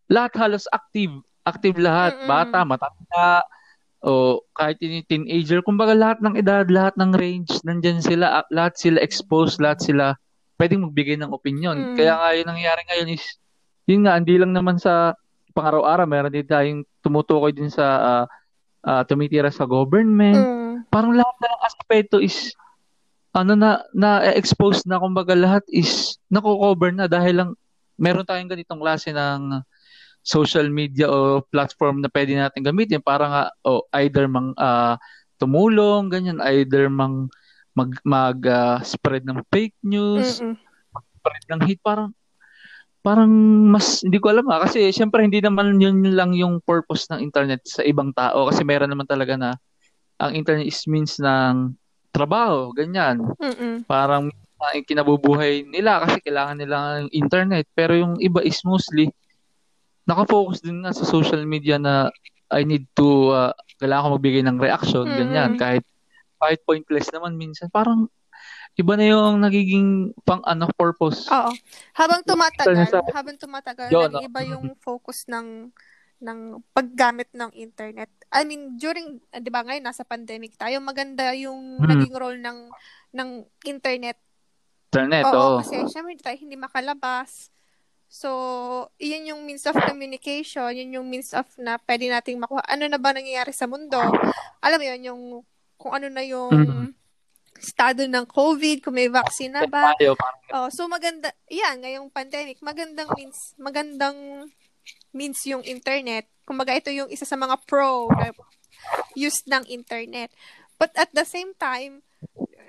lahat halos active. Active lahat. Mm-mm. Bata, matanda, o kahit yung teenager. Kumbaga lahat ng edad, lahat ng range, nandyan sila. Lahat sila exposed, lahat sila pwedeng magbigay ng opinion. Mm. Kaya nga yung nangyayari ngayon is, yun nga, hindi lang naman sa pang-araw-araw, meron din tayong tumutukoy din sa uh, uh, tumitira sa government. Mm. Parang lahat ng aspeto is ano na na-expose na kumbaga lahat is nako-cover na dahil lang meron tayong ganitong klase ng social media o platform na pwede natin gamitin para nga oh, either mang uh, tumulong ganyan either mang mag mag uh, spread ng fake news, mag-spread ng hate parang parang mas hindi ko alam ah kasi syempre hindi naman yun lang yung purpose ng internet sa ibang tao kasi meron naman talaga na ang internet is means ng trabaho, ganyan. Mm-mm. Parang uh, kinabubuhay nila kasi kailangan nila ng internet pero yung iba is mostly nakafocus din nga sa social media na I need to, uh, kailangan ko magbigay ng reaction, mm. ganyan. Kahit, kahit pointless naman minsan. Parang, iba na yung nagiging pang ano purpose. Oo. Habang tumatagal, habang tumatagal, yun, iba yung focus ng ng paggamit ng internet. I mean, during, 'di ba ngayon nasa pandemic tayo, maganda yung hmm. naging role ng ng internet. Internet, oo. Oh. Kasi syempre tayo hindi makalabas. So, iyon yung means of communication, yun yung means of na pwede nating makuha. Ano na ba nangyayari sa mundo? Alam mo yun, yung kung ano na yung mm-hmm. estado ng COVID, kung may vaccine na ba. Oh, so maganda, yan, ngayong pandemic, magandang means, magandang means yung internet. Kumbaga, ito yung isa sa mga pro na use ng internet. But at the same time,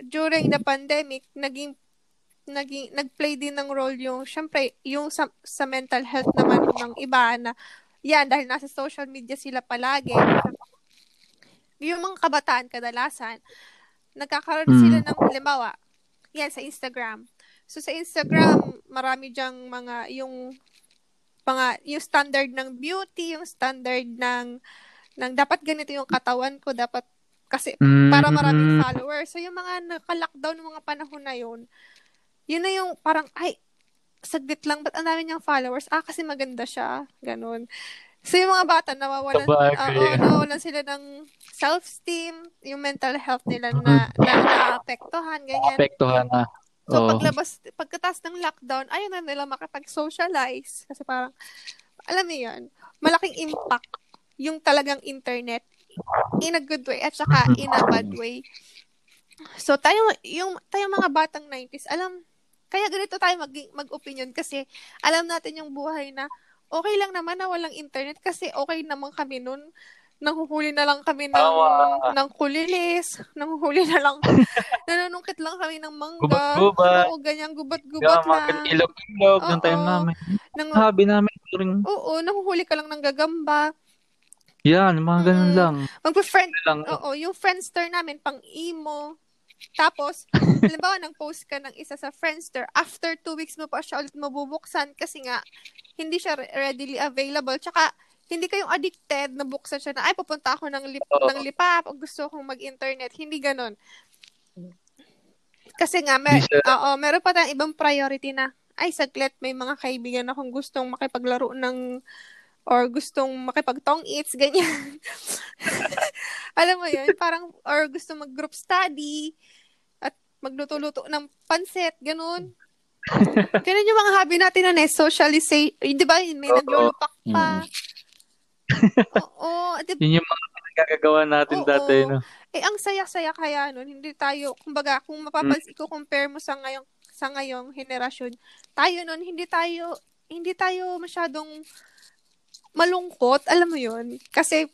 during the pandemic, naging naging nagplay din ng role yung syempre yung sa, sa mental health naman ng iba na yan dahil nasa social media sila palagi yung mga kabataan kadalasan nagkakaroon mm. sila ng halimbawa yan sa Instagram so sa Instagram marami diyang mga yung mga yung standard ng beauty yung standard ng ng dapat ganito yung katawan ko dapat kasi mm. para maraming followers so yung mga naka-lockdown ng mga panahon na yun yun na yung parang, ay, saglit lang, ba't ang dami niyang followers? Ah, kasi maganda siya. Ganun. So, yung mga bata, nawawalan, uh, oh, nawawalan sila ng self-esteem, yung mental health nila na, na naapektuhan, ganyan. Naapektuhan na. So, paglabas, pagkatas ng lockdown, ayaw na nila makapag-socialize. Kasi parang, alam mo yun, malaking impact yung talagang internet in a good way at saka in a bad way. So, tayo, yung, tayo mga batang 90s, alam, kaya ganito tayo mag, mag-opinion kasi alam natin yung buhay na okay lang naman na walang internet kasi okay naman kami nun. Nanghuhuli na lang kami ng, Awa. ng kulilis. Nanghuhuli na lang. nanunungkit lang kami ng mangga. Gubat-gubat. Oo, ganyan gubat-gubat yeah, na. Ilog-ilog ng time namin. Nang, Habi namin. Rin. Oo, nanghuhuli ka lang ng gagamba. Yan, mga ganun mm. lang. Magpa-friend. Oo, yung Friendster namin, pang emo. Tapos, halimbawa, nang post ka ng isa sa Friendster, after two weeks mo pa siya ulit mabubuksan kasi nga, hindi siya readily available. Tsaka, hindi kayong addicted na buksan siya na, ay, pupunta ako ng, lip, oh. ng lipap gusto kong mag-internet. Hindi ganon. Kasi nga, mer- oo, meron pa tayong ibang priority na, ay, saglit, may mga kaibigan akong gustong makipaglaro ng or gustong makipag-tong eats, ganyan. Alam mo yun, parang, or gusto mag-group study, at magluto-luto ng pansit, ganun. ganun yung mga hobby natin na eh, socialization, di ba, may naglulupak pa. Mm. Oo. Di- yun yung mga nagagagawa natin Oo. dati, no? Eh, ang saya-saya kaya nun, hindi tayo, kumbaga, kung mapapansin, mm. compare mo sa ngayong, sa ngayong henerasyon, tayo nun, hindi tayo, hindi tayo masyadong malungkot, alam mo yun, kasi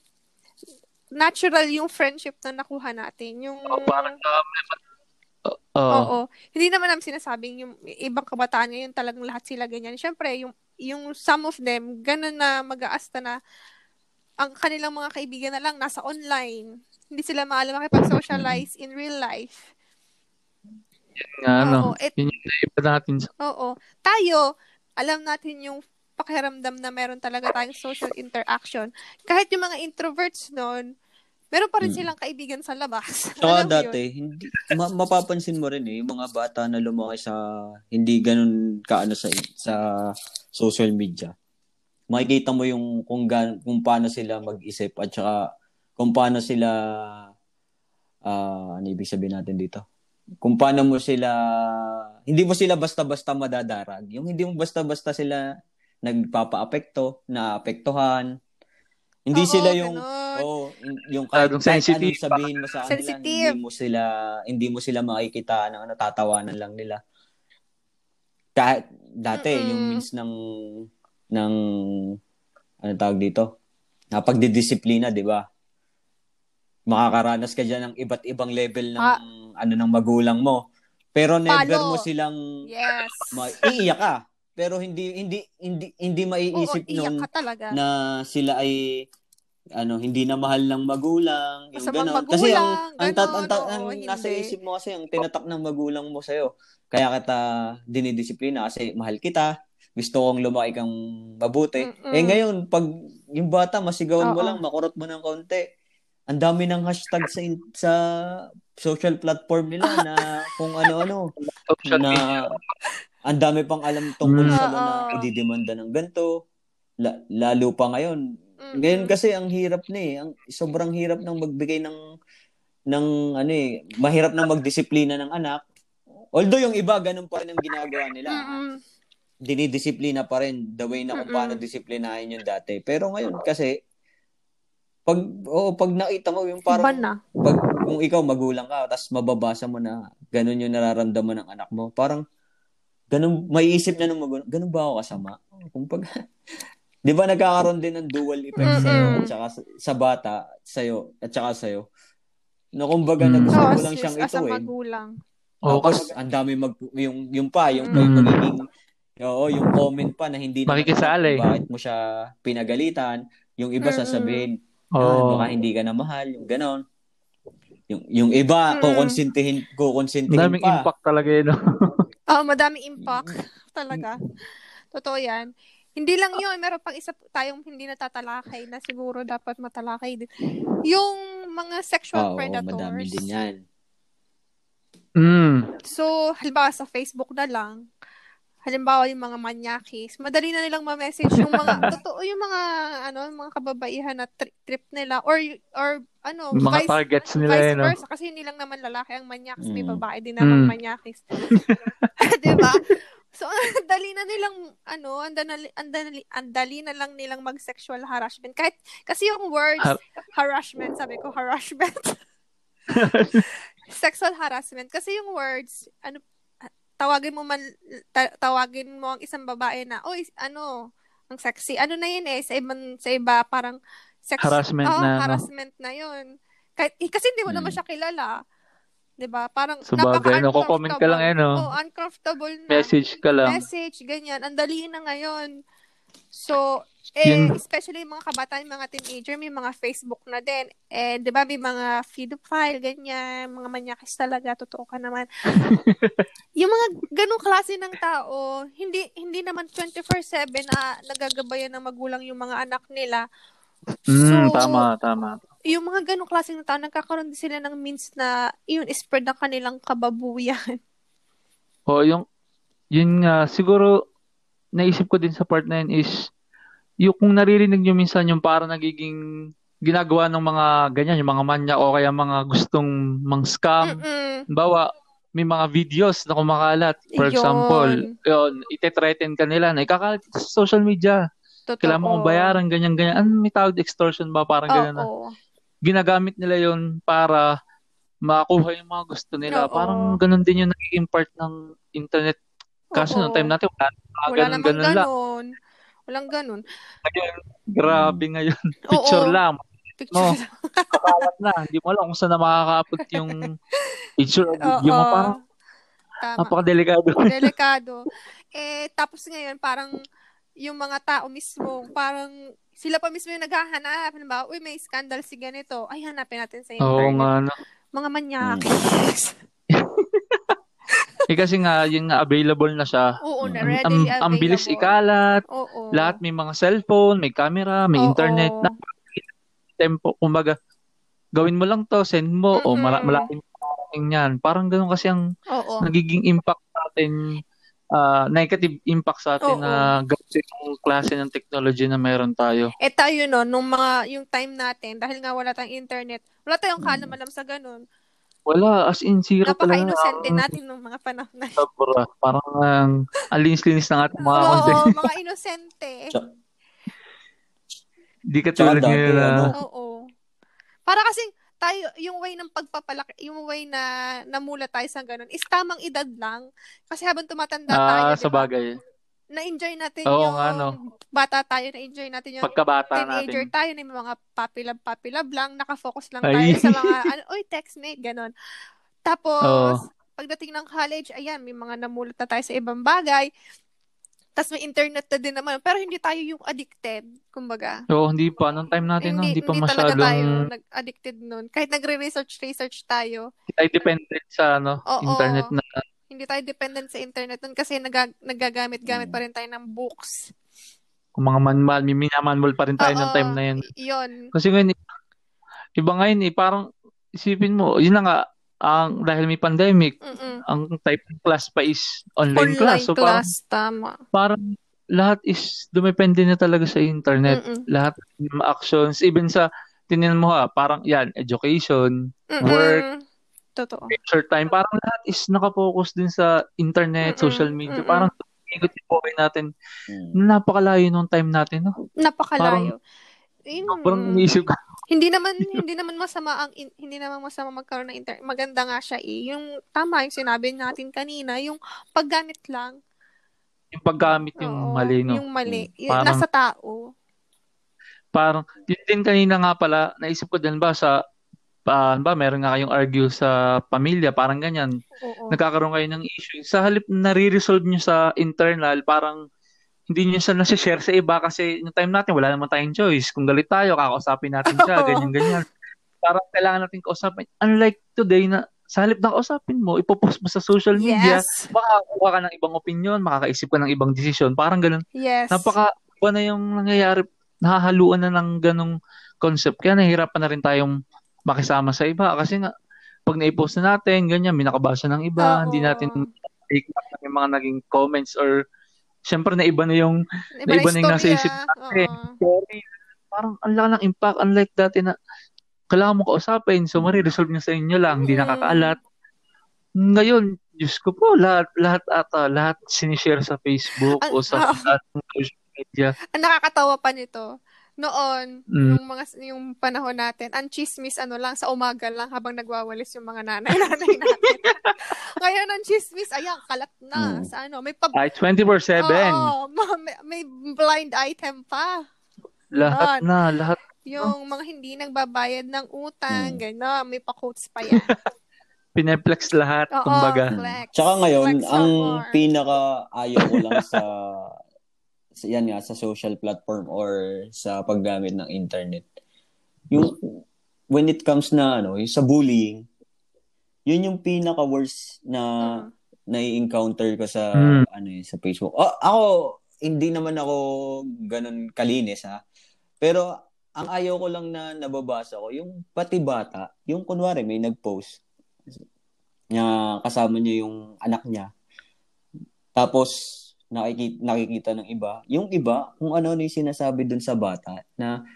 natural yung friendship na nakuha natin. Yung... Oh, parang uh, uh, Oo. Hindi naman namin sinasabing yung ibang kabataan ngayon talagang lahat sila ganyan. Siyempre, yung, yung some of them, ganun na mag-aasta na ang kanilang mga kaibigan na lang nasa online. Hindi sila maalam makipag-socialize in real life. Yan nga, no? It, Yun yung iba natin. Oo. Tayo, alam natin yung pakiramdam na meron talaga tayong social interaction. Kahit yung mga introverts noon, meron pa rin hmm. silang kaibigan sa labas. Saka dati, hindi, ma- mapapansin mo rin eh, yung mga bata na lumaki sa hindi ganun kaano sa sa social media. Makikita mo yung kung, gan, kung paano sila mag-isip at saka kung paano sila uh, ano ibig sabihin natin dito? Kung paano mo sila hindi mo sila basta-basta madadarag. Yung hindi mo basta-basta sila nagpapa-apekto, naapektuhan. Hindi Oo, sila yung oh, yung kahit, kahit anong sabihin mo sa kanila, hindi mo sila hindi mo sila makikita ng ano, tatawanan lang nila. Kahit dati Mm-mm. yung means ng ng ano tawag dito? Na pagdidisiplina, 'di ba? Makakaranas ka diyan ng iba't ibang level ng ah. ano ng magulang mo. Pero never Palo. mo silang yes. ma- iiyak ka pero hindi hindi hindi hindi maiisip Oo, noon na sila ay ano hindi na mahal ng magulang yung ganun. kasi ang ang, tat, ang, tat, ang hindi. nasa isip mo kasi ang tinatak ng magulang mo sa iyo kaya kita dinidisiplina kasi mahal kita gusto kong lumaki kang mabuti. Mm-mm. Eh ngayon, pag yung bata, masigawan mo Oo. lang, makurot mo ng konti. Ang dami ng hashtag sa, in- sa social platform nila na kung ano-ano. Na ang dami pang alam tungkol Mm. sa na Oo. ididemanda ng ganito. La- lalo pa ngayon. Ngayon kasi ang hirap na eh. Ang, sobrang hirap ng magbigay ng ng ano eh, mahirap na magdisiplina ng anak. Although yung iba ganun pa rin ang ginagawa nila. Mm-mm. Dinidisiplina pa rin the way na kung Mm-mm. paano disiplinahin yung dati. Pero ngayon kasi pag oo, pag nakita mo yung Iba parang na. pag kung ikaw magulang ka tapos mababasa mo na ganun yung nararamdaman ng anak mo, parang ganun maiisip na ng magulang, ganun ba ako kasama? Kung pag 'Di ba nagkakaroon din ng dual effect sa Mm-mm. at saka sa, sa bata, sa at saka sa Na kumbaga Mm. na gusto Oo, mo lang sis, siyang ito eh. magulang. Tapos kasi ang dami mag yung yung pa, yung, Mm. yung magiging Oo, yung comment pa na hindi naman Makikisali. kung bakit mo siya pinagalitan. Yung iba sasabihin, Oo. ah, baka hindi ka na mahal, yung ganon. Yung yung iba Mm. kukonsintihin kukonsintihin daming pa. impact talaga yun. no? Oo, madaming impact. Talaga. Totoo yan. Hindi lang yun. Meron pang isa tayong hindi natatalakay na siguro dapat matalakay din. Yung mga sexual Oo, predators. madami din yan. Mm. So, halimbawa sa Facebook na lang, halimbawa yung mga manyakis, madali na nilang ma-message yung mga, totoo yung mga, ano, mga kababaihan na tri- trip nila, or, or, ano, Mga vice, targets nila vice eh, no? versa, kasi hindi lang naman lalaki ang manyakis, may Mm. babae din naman Mm. manyakis. diba? So, ang dali na nilang, ano, ang dali, ang dali, ang dali na lang nilang mag-sexual harassment. Kahit, kasi yung words, Har- harassment, sabi ko, harassment. sexual harassment. Kasi yung words, ano, tawagin mo man, ta- tawagin mo ang isang babae na, oy, ano, ang sexy. Ano na yun eh, sa ibang, sa iba, parang, sex, Harassment Oo, na, no? harassment na yun. Kahit, eh, kasi hindi mo naman Mm. siya kilala. 'Di ba Parang Sa bagay, no? Kukomment ka lang eh, no? Oh, uncomfortable na. Message ka lang. Message, ganyan. Ang dali na ngayon. So, eh, especially yung mga kabataan, mga teenager, may mga Facebook na din. Eh, di ba, may mga feed file, ganyan, mga manyakis talaga, totoo ka naman. yung mga ganong klase ng tao, hindi hindi naman 24-7 na nagagabayan ng magulang yung mga anak nila. Mm, So, tama, tama. Yung mga ganong klase ng tao, nagkakaroon din sila ng means na yun, spread ang kanilang kababuyan. O, yung, yun nga, siguro, naisip ko din sa part na yun is, yung kung naririnig nyo minsan yung para nagiging ginagawa ng mga ganyan, yung mga manya o kaya mga gustong mang scam. Mm-mm. Bawa, may mga videos na kumakalat. For Yun. example, yun, ite-threaten ka nila na ikakalat sa social media. Totoo. Kailangan mo kong bayaran, ganyan-ganyan. Ano, may tawag extortion ba? Parang ganyan na. Oo. Ginagamit nila yon para makuha yung mga gusto nila. Oo. Parang ganun din yung naging part ng internet. Kaso Oo. noong time natin, wala, Wala ganun, namang ganun lang. ganun. Walang ganun. Ngayon, grabe ngayon. Picture Oo. lang. Picture. Kakalat na. Hindi mo alam kung saan na makaka-upload yung picture o video mo. Oo. Parang Tama. napakadelikado. Delikado. Eh, tapos ngayon, parang yung mga tao mismo, parang sila pa mismo yung naghahanap. Halimbawa, uy, may scandal si ganito. Ay, hanapin natin sa Oo internet. nga. No. Mga manyakis. Eh kasi nga, yung nga available na siya. Oo, na Ang, readily ang, available. ang bilis ikalat. Oo. Lahat may mga cellphone, may camera, may Oo. internet. Na, tempo, kumbaga, gawin mo lang to, send mo, o Mm-mm. mala- malaking yan. Parang ganun kasi ang Oo. nagiging impact sa atin, ah, negative impact sa atin Oo. na ganito yung klase ng technology na meron tayo. Eh tayo no, nung mga, yung time natin, dahil nga wala tayong internet, wala tayong kalam-alam sa ganun. Wala, as in zero talaga. Napaka-inosente natin nung mga panahon na Sobra. Parang ang ang linis-linis ng ating mga Oo, content. mga inosente. Tsaka- Di ka tulad ngayon na ano, Oo. Para kasi tayo, yung way ng pagpapalaki, yung way na namula tayo sa ganun, is tamang edad lang. Kasi habang tumatanda tayo, ah, di sa ba, bagay. Na-enjoy natin Oo yung nga, no. bata tayo, na-enjoy natin yung Pagkabata teenager natin. tayo, na may mga papilab-papilab lang, nakafocus lang Ay. tayo sa mga, ano, oy, textmate, ganun. Tapos, Oo. pagdating ng college, ayan, may mga namulat na tayo sa ibang bagay. Tapos may internet na din naman. Pero hindi tayo yung addicted, kumbaga. Oo, hindi pa. Nung time natin, no, hindi, pa talaga tayo masyadong nag-addicted nun. Kahit nagre-research, research tayo, tayo dependent sa ano, Oo. internet na hindi tayo dependent sa internet nun kasi nag- nagagamit-gamit Mm. pa rin tayo ng books. Kung mga manual, may minamanual pa rin tayo ng Oo, time na yun. Yun. Kasi ngayon, iba ngayon eh, parang isipin mo, yun na nga, ang, dahil may pandemic, Mm-mm. ang type ng class pa is online, Online class. So parang, class, tama. parang lahat is dumepende na talaga sa internet. Mm-mm. Lahat ng actions, even sa, tingnan mo ha, parang yan, education, Mm-mm. work, Totoo. leisure time, parang lahat is nakafocus din sa internet, Mm-mm. social media. Mm-mm. Parang ikot yung buhay natin. Mm. Napakalayo nung time natin, no? Napakalayo. Yun. Parang iniisip ko, hindi naman hindi naman masama ang in- hindi naman masama magkaroon ng internet. Maganda nga siya eh. Yung tama yung sinabi natin kanina, yung paggamit lang. yung paggamit yung Oo, mali, no? Yung mali. Yung Parang- nasa tao. Parang, yun din kanina nga pala, naisip ko din ba sa, pa, ba, meron nga kayong argue sa pamilya, parang ganyan. Oo. Nagkakaroon kayo ng issue. Sa halip na re-resolve nyo sa internal, parang hindi nyo siya nasi-share sa iba kasi yung time natin, wala naman tayong choice. Kung galit tayo, kakausapin natin siya, ganyan-ganyan. Parang kailangan natin kausapin. Unlike today na sa halip na kausapin mo, ipopost mo sa social media, Yes. makakakuha ka ng ibang opinion, makakaisip ka ng ibang desisyon. Parang ganun. Yes. Napaka iba na yung nangyayari, nahahaluan na ng ganong concept. Kaya nahihirapan na rin tayong makisama sa iba. Kasi nga, pag na-post na natin, ganyan, may nakabasa ng iba, Oo. hindi natin take up yung mga naging comments or syempre na iba na yung Iba iba na yung nasa isip natin. Story. Parang ang laki ng impact. Unlike dati na kailangan mo kausapin. So, mariresolve niya sa inyo lang. Hindi Mm. nakakaalat. Ngayon, Diyos ko po, lahat, lahat ata, lahat sinishare sa Facebook Ang- o sa ng social media. Ang nakakatawa pa nito. Noon, Mm. yung mga yung panahon natin, ang chismis ano lang sa umaga lang habang nagwawalis yung mga nanay-nanay natin. Ngayon ang chismis, ayan, kalat na Mm. sa ano, may pab Ay, 24-7. Oo, ma- may, may blind item pa. Lahat na, lahat. Yung mga hindi nagbabayad ng utang, Mm. gano'n, may pa-quotes pa yan. Pineplex lahat, Oo, kumbaga. flex. Tsaka ngayon, Flex ang more. pinaka ayaw ko lang sa yan nga, sa social platform or sa paggamit ng internet. Yung, when it comes na, ano, yung sa bullying, yun yung pinaka worst na Mm. nai-encounter ko sa, Mm. ano eh, sa Facebook. Oh, ako, hindi naman ako ganun kalinis, ha? Pero, ang ayaw ko lang na nababasa ko, yung pati bata, yung kunwari may nag-post, niya kasama niya yung anak niya. Tapos nakikita, nakikita ng iba, yung iba kung ano ano yung sinasabi dun sa bata na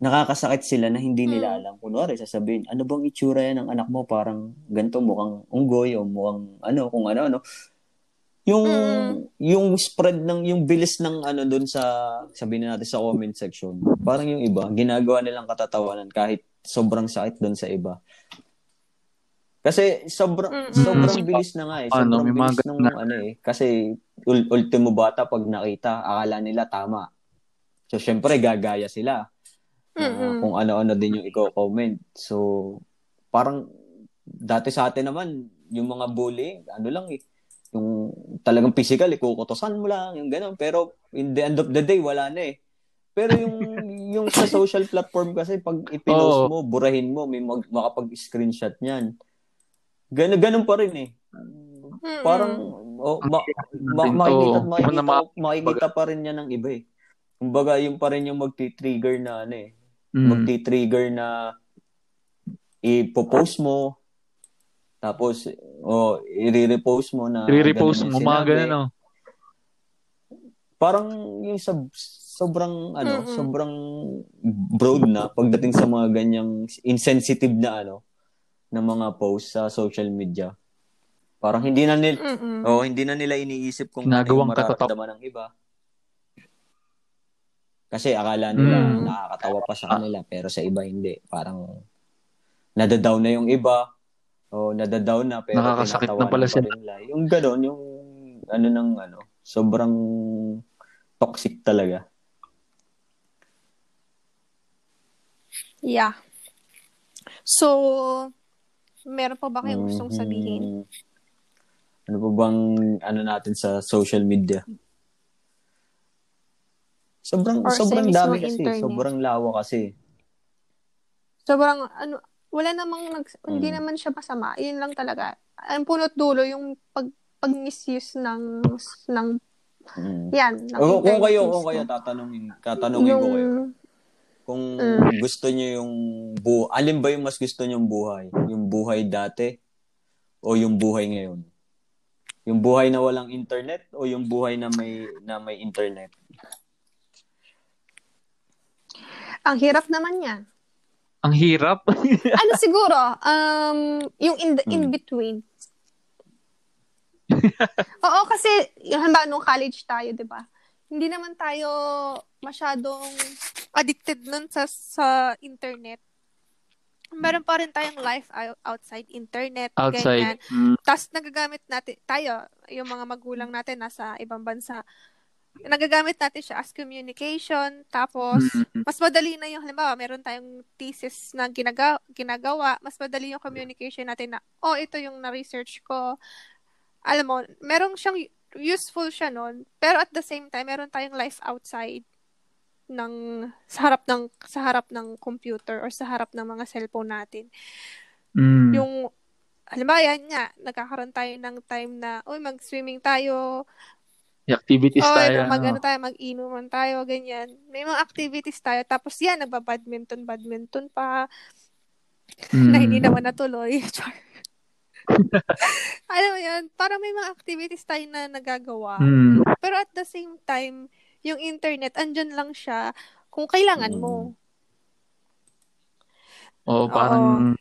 nakakasakit sila na hindi nila Mm. alam. Kunwari, sasabihin, ano bang itsura yan ng anak mo? Parang ganito, mukhang unggoy o mukhang ano, kung ano, ano. Yung, Mm. yung spread ng, yung bilis ng ano dun sa, sabihin na natin sa comment section, parang yung iba, ginagawa nilang katatawanan kahit sobrang sakit dun sa iba. Kasi sobrang Mm-mm. sobrang bilis na nga eh. Sobrang Ano, may mga bilis nung ganun ano eh. Kasi ul- ultimo bata pag nakita, akala nila tama. So syempre gagaya sila. na Mm-mm. kung ano-ano din yung i-comment. So parang dati sa atin naman yung mga bullying, ano lang eh. Yung talagang physical, ikukutosan mo lang, yung gano'n. Pero in the end of the day, wala na eh. Pero yung yung sa social platform kasi pag ipinost Oo. mo, burahin mo, may mag, makapag-screenshot niyan. Ganun, ganun pa rin eh. Mm-mm. Parang oh, ma, ma, makikita, Una makikita, ma- makikita pa rin yan ng iba eh. Kumbaga, yung pa rin yung magti-trigger na ano eh. Mm. Magti-trigger na ipopost mo, tapos, oh, i-repost mo na I-repost mo, mga ganun, oh. Parang yung sa sobrang ano, Mm-mm. sobrang broad na pagdating sa mga ganyang insensitive na ano na mga post sa social media. Parang hindi na nila Mm-mm. oh, hindi na nila iniisip kung ano yung katotok. mararamdaman ng iba. Kasi akala nila Mm. nakakatawa pa sa kanila pero sa iba hindi. Parang nadadown na yung iba. O nadadown na pero Nakakasakit na pala pa sila. nila. Yung gano'n, yung ano ng ano, sobrang toxic talaga. Yeah. So, meron pa ba kayong gustong sabihin? Ano pa bang ano natin sa social media? Sobrang Or sobrang dami kasi, internet. sobrang lawa kasi. Sobrang, ano, wala namang nag, Mm. hindi naman siya masama. Yun lang talaga. Ang punot dulo yung pag pag-misuse ng ng Mm. yan, ng O, kung kayo, kung kayo, tatanungin, tatanungin ko kayo. Yung Kung Mm. gusto niyo yung bu alin ba yung mas gusto niyong buhay? Yung buhay dati o yung buhay ngayon? Yung buhay na walang internet o yung buhay na may na may internet? ang hirap naman yan. Ang hirap. ano siguro, um, yung in, the, in Hmm. between. Oo, kasi, yung halimbawa, nung college tayo, di ba? Hindi naman tayo masyadong addicted nun sa, sa internet. Meron pa rin tayong life out- outside internet, ganyan. Outside. Mm. Tapos nagagamit natin, tayo, yung mga magulang natin nasa ibang bansa, nagagamit natin siya as communication. Tapos, Mm. mas madali na yung, halimbawa, meron tayong thesis na ginagawa, ginagawa mas madali yung communication natin na, oh, ito yung na-research ko. Alam mo, meron siyang, useful siya nun. Pero at the same time, meron tayong life outside ng sa harap ng sa harap ng computer or sa harap ng mga cellphone natin. Mm. Yung halimbawa yan nga, nagkakaroon tayo ng time na, uy, mag-swimming tayo, Yung activities Oh, tayo. mag ano. tayo, mag-inuman tayo, ganyan. May mga activities tayo. Tapos yan, nagba-badminton, badminton pa, Mm. na hindi naman natuloy. Alam mo yan, parang may mga activities tayo na nagagawa. Mm. Pero at the same time, yung internet, andyan lang siya kung kailangan mo. Oo, parang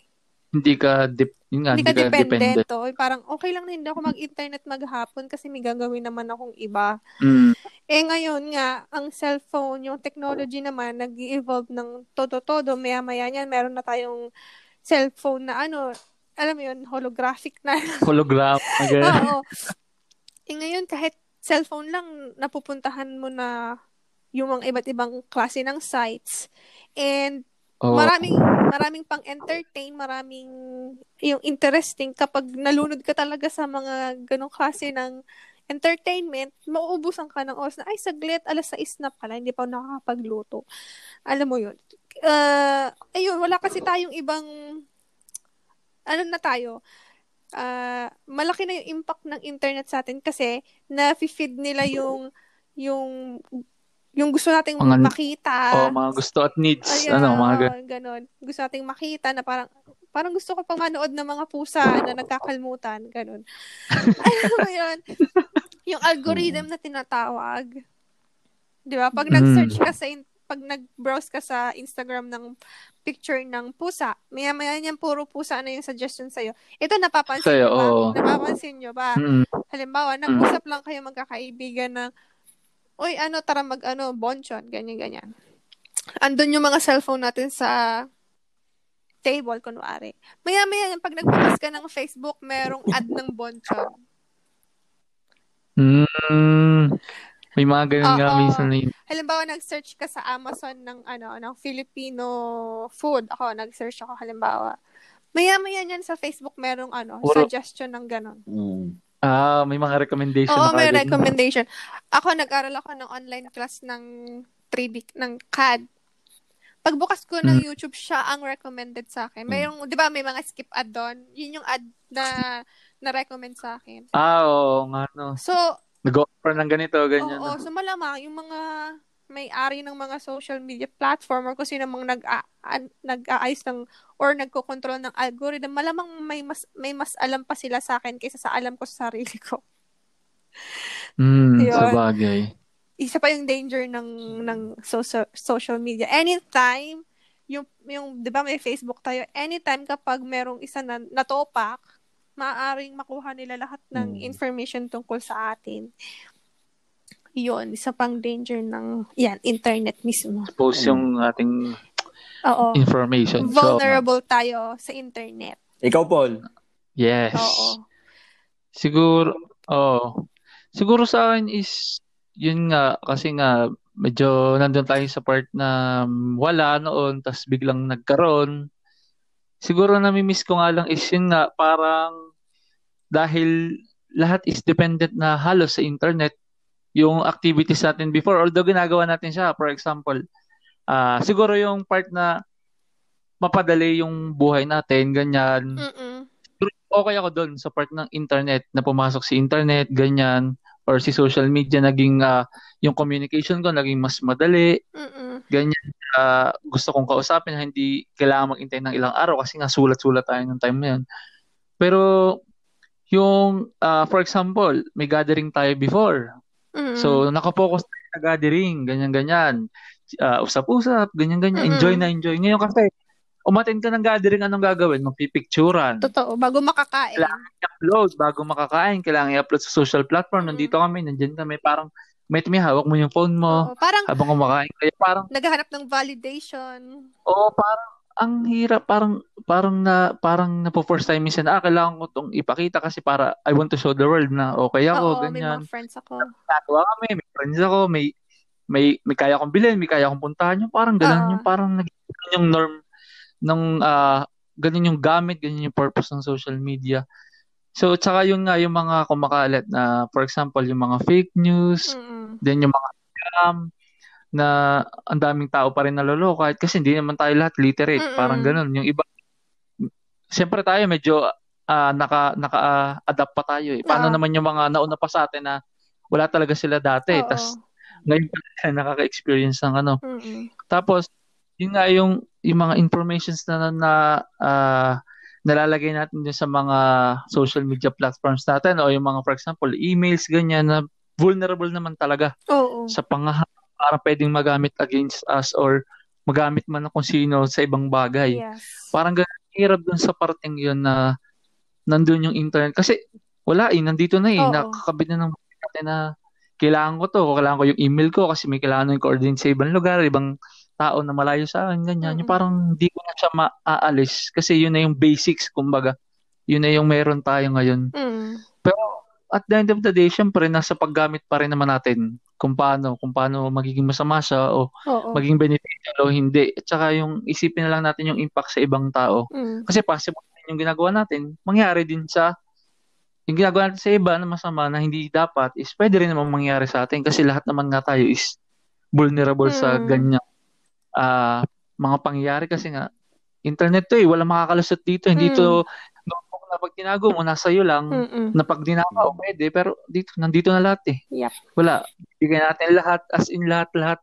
hindi ka dip, yun nga, Hindi hindi ka ka dependent. dependent. Oh. Parang okay lang na hindi ako mag-internet maghapon kasi may gagawin naman akong iba. Mm. Eh ngayon nga, ang cellphone, yung technology naman, nag evolve ng todo-todo. Maya-maya niyan, meron na tayong cellphone na ano, alam mo yun, holographic na. Hologram. Okay. Oo. Eh ngayon, kahit cellphone lang, napupuntahan mo na yung mga iba't ibang klase ng sites. And Oo. maraming maraming pang entertain, maraming yung interesting kapag nalunod ka talaga sa mga ganong klase ng entertainment, mauubusan ka ng oras na, ay, saglit, alas 6 na pala, hindi pa nakakapagluto. Alam mo yun. Uh, ayun, wala kasi tayong ibang, ano na tayo, uh, malaki na yung impact ng internet sa atin kasi na-feed nila yung, yung, yung gusto nating Mga- makita. Oo, mga gusto at needs. Ayan, ano, mga gan- oo, ganon. Gusto nating makita na parang, parang gusto ko pang manood ng mga pusa na nagkakalmutan, ganon. Alam mo yun? Yung algorithm na tinatawag. Di ba? Pag Mm. nag-search ka sa, in- pag nag-browse ka sa Instagram ng picture ng pusa, maya-maya niyan puro pusa na yung suggestion sa'yo. Ito napapansin Sa'yo, nyo ba? oo. Napapansin nyo ba? Mm. Halimbawa, nag-usap lang kayo magkakaibigan na, uy, ano, tara mag, ano, bonchon, ganyan-ganyan. Andun yung mga cellphone natin sa table, kunwari. Maya-maya, pag nagbukas ka ng Facebook, merong ad ng bonchon. Mm. May mga ganun nga Oo. minsan na yun. Halimbawa, nag-search ka sa Amazon ng, ano, ng Filipino food. Ako, nag-search ako, halimbawa. Maya-maya niyan sa Facebook, merong, ano, Puro- suggestion ng ganon. Mm. Ah, may mga recommendation Oo, na may kagad. recommendation. Ako, nag-aral ako ng online class ng 3D, ng CAD. Pagbukas ko ng Mm. YouTube, siya ang recommended sa akin. Mayroong, di ba, may mga skip ad doon. Yun yung ad na na-recommend sa akin. Ah, oo nga, no. So, Nag-offer ng ganito, ganyan. oo, no? so malamang yung mga may-ari ng mga social media platform or kung sino mang nag nag-aayos ng or nagko-control ng algorithm, malamang may mas may mas alam pa sila sa akin kaysa sa alam ko sa sarili ko. Mm, sa bagay. isa pa yung danger ng ng social social media. Anytime yung yung 'di ba may Facebook tayo, anytime kapag merong isa na natopak, maaaring makuha nila lahat ng Hmm. information tungkol sa atin. Yun, isa pang danger ng yan, internet mismo. Post yung ating Oo. information. So, Vulnerable tayo sa internet. Ikaw, Paul. yes. Oo. Siguro, oh. Siguro sa akin is, yun nga, kasi nga, medyo nandun tayo sa part na um, wala noon, tas biglang nagkaroon. Siguro nami-miss ko nga lang is yun nga, parang dahil lahat is dependent na halos sa internet, yung activities natin before, although ginagawa natin siya, for example, ah siguro yung part na mapadali yung buhay natin, ganyan. Mm-mm. Okay ako doon sa part ng internet, na pumasok si internet, ganyan, or si social media, naging, uh, yung communication ko naging mas madali, Mm-mm. ganyan. Uh, gusto kong kausapin, hindi kailangan mag-intay ng ilang araw kasi nga sulat-sulat tayo ng time na yun. Pero, yung, uh, for example, may gathering tayo before. Mm-mm. So, nakapokus tayo sa gathering, ganyan-ganyan. Uh, usap-usap, ganyan-ganyan. Mm-mm. Enjoy na enjoy. Ngayon kasi, umatin ka ng gathering, anong gagawin? Magpipicturan. Totoo, bago makakain. Kailangan i-upload bago makakain. Kailangan i-upload sa social platform. Mm. Nandito kami, nandyan kami. Parang, may may hawak mo yung phone mo Oo, parang habang kumakain. Kaya parang, naghahanap ng validation. oo, parang, ang hirap, parang, parang na, parang na first time minsan, ah, kailangan ko itong ipakita kasi para, I want to show the world na okay ako, Oo, may ganyan. mga friends ako. Kami, may friends ako, may, may, may kaya kong bilhin, may kaya kong puntahan yung parang ganun, Oo. yung parang naging yung norm ng ah ganun yung gamit, ganun yung purpose ng social media. So, tsaka yun nga, yung mga kumakalat na, for example, yung mga fake news, Mm-mm. then yung mga scam, na ang daming tao pa rin naloloko kahit kasi hindi naman tayo lahat literate, Mm-mm. parang ganun. Yung iba, siyempre tayo medyo ah, naka, naka-adapt pa tayo eh. Paano Oo. naman yung mga nauna pa sa atin na wala talaga sila dati, Oo. tas ngayon nakaka-experience ng ano, Mm-mm. tapos, yun nga yung, yung mga informations na, na ah, nalalagay natin dun sa mga social media platforms natin o yung mga, for example, emails, ganyan, na vulnerable naman talaga Oo. sa pangaha para pwedeng magamit against us or magamit man ng kung sino sa ibang bagay. Yes. Parang ganun, hirap dun sa parting yun na nandun yung internet. Kasi wala eh, nandito na eh. Oo. Nakakabit na ng natin na kailangan ko to, kailangan ko yung email ko kasi may kailangan yung coordinate sa ibang lugar, ibang tao na malayo sa akin, ganyan. Yung Mm-mm. parang hindi ko na siya maaalis kasi yun na yung basics, kumbaga. Yun na yung meron tayo ngayon. Mm. At the end of the day, syempre, nasa paggamit pa rin naman natin kung paano, kung paano magiging masama siya o Oo. maging beneficial o hindi. At saka yung isipin na lang natin yung impact sa ibang tao. Mm. Kasi possible yung ginagawa natin, mangyari din sa yung ginagawa natin sa iba na masama na hindi dapat is pwede rin naman mangyari sa atin kasi lahat naman nga tayo is vulnerable sa Mm. ganyang ah, mga pangyayari kasi nga internet to eh, wala makakalusot dito. Hindi Mm. to na pag tinago mo, nasa iyo lang. Mm-mm. Na pag dinakaw, pwede. Pero dito, nandito na lahat eh. Yep. Wala. Bigyan natin lahat, as in lahat, lahat.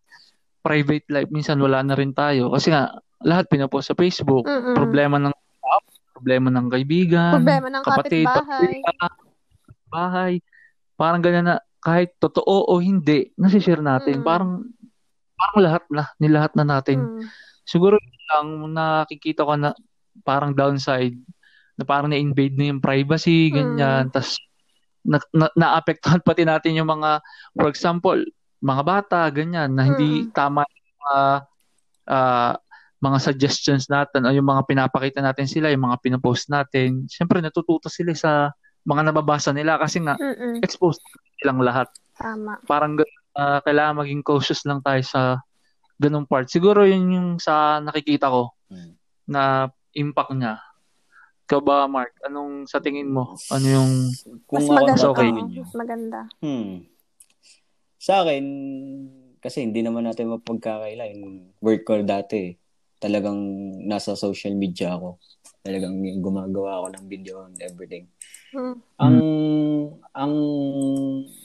Private life, minsan wala na rin tayo. Kasi nga, lahat pinapost sa Facebook. Mm-mm. Problema ng tao, problema ng kaibigan, Problema ng kapatid, kapitbahay. bahay. Parang ganyan na, kahit totoo o hindi, nasishare natin. Mm. Parang, parang lahat na, nilahat na natin. Mm. Siguro lang, nakikita ko na parang downside, na parang na-invade na yung privacy, ganyan. tas na, na, naapektuhan pati natin yung mga, for example, mga bata, ganyan, na hindi Mm. tama yung mga, ah, mga suggestions natin o yung mga pinapakita natin sila, yung mga pinopost natin. Siyempre, natututo sila sa mga nababasa nila kasi nga, Mm-mm. exposed silang lahat. Tama. Parang uh, kailangan maging cautious lang tayo sa ganung part. Siguro yun yung sa nakikita ko Mm. na impact niya. Ikaw ba, Mark? Anong sa tingin mo? Ano yung... Kung Mas maganda. okay tatanungin mas maganda. Hmm. Sa akin, kasi hindi naman natin mapagkakaila. Yung work ko dati, talagang nasa social media ako. Talagang gumagawa ako ng video and everything. Mm. Ang, ang,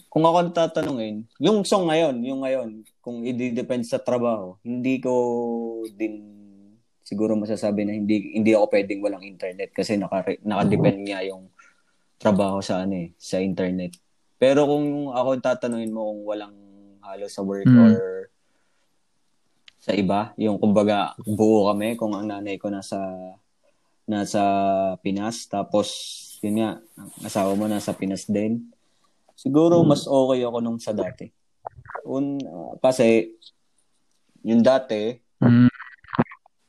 kung ako tatanungin, yung song ngayon, yung ngayon, kung i-depend sa trabaho, hindi ko din siguro masasabi na hindi hindi ako pwedeng walang internet kasi naka naka-depend nga yung trabaho sa ano eh, sa internet. Pero kung ako tatanungin mo kung walang halo sa work Mm. or sa iba, yung kumbaga buo kami kung ang nanay ko nasa nasa Pinas tapos yun nga, asawa mo nasa Pinas din. Siguro mas okay ako nung sa dati. Un, uh, kasi yung dati Mm,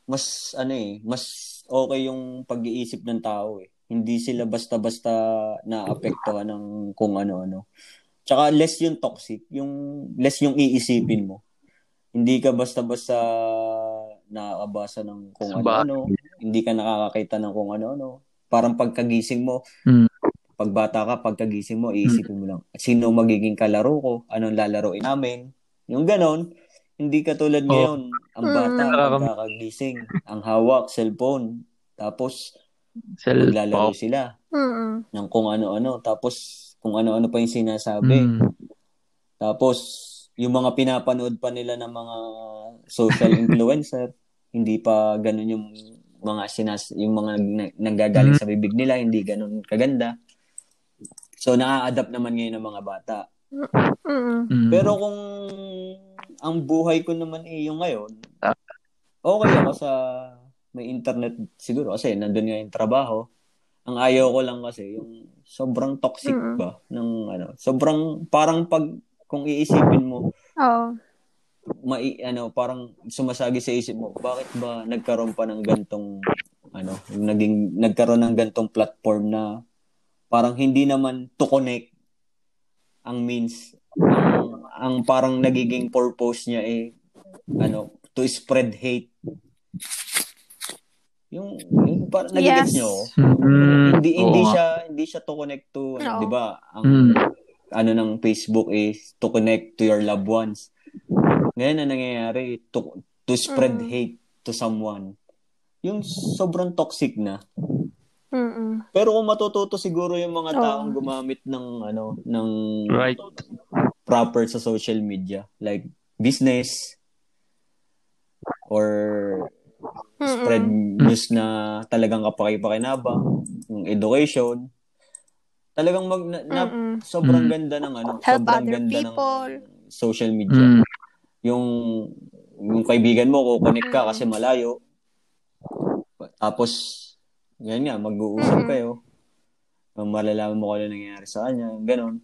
mas ano eh, mas okay yung pag-iisip ng tao eh. Hindi sila basta-basta naapektuhan ng kung ano-ano. Tsaka less yung toxic, yung less yung iisipin mo. Hindi ka basta-basta nakakabasa ng kung ano-ano. Hindi ka nakakakita ng kung ano-ano. Parang pagkagising mo, Mm. pagbata ka, pagkagising mo, iisipin mo lang, sino magiging kalaro ko? Anong lalaroin namin? Yung ganon. Hindi katulad Oh. ngayon, ang bata Mm. pagkakagising, ang hawak cellphone. Tapos Cell maglalaro sila Mm-mm. ng kung ano-ano. Tapos kung ano-ano pa yung sinasabi. Mm. Tapos yung mga pinapanood pa nila ng mga social influencer, hindi pa ganun yung mga sinas yung mga nanggagaling sa bibig nila, hindi ganun kaganda. So na-adapt naman ngayon ng mga bata. Mm-mm. Mm. Pero kung ang buhay ko naman eh yung ngayon, okay ako sa may internet siguro kasi nandun nga yung trabaho. Ang ayaw ko lang kasi yung sobrang toxic Mm. ba ng ano, sobrang parang pag kung iisipin mo, Oo. mai, ano, parang sumasagi sa isip mo, bakit ba nagkaroon pa ng gantong ano, naging nagkaroon ng gantong platform na parang hindi naman to connect ang means ang, ang parang nagiging purpose niya eh ano to spread hate yung, yung parang nagigets Yes. nyo? Mm. hindi Oo hindi nga. siya hindi siya to connect to ano, Oo. 'di ba ang Mm. ano ng Facebook is to connect to your loved ones. Ngayon na nangyayari to, to spread Mm. hate to someone. Yung sobrang toxic na. Mm-mm. Pero kung matututo siguro yung mga Oo. taong gumamit ng ano ng Right. proper sa social media like business or spread news na talagang kapaki-pakinabang, yung education. Talagang mag na, na- Mm-mm. sobrang Mm. ganda ng ano, Help sobrang other ganda people. ng social media. Mm. Yung yung kaibigan mo kukonek ka Mm. kasi malayo. Tapos yan nga mag-uusap Mm. kayo. Malalaman mo kung ano nangyayari sa kanya, ganun.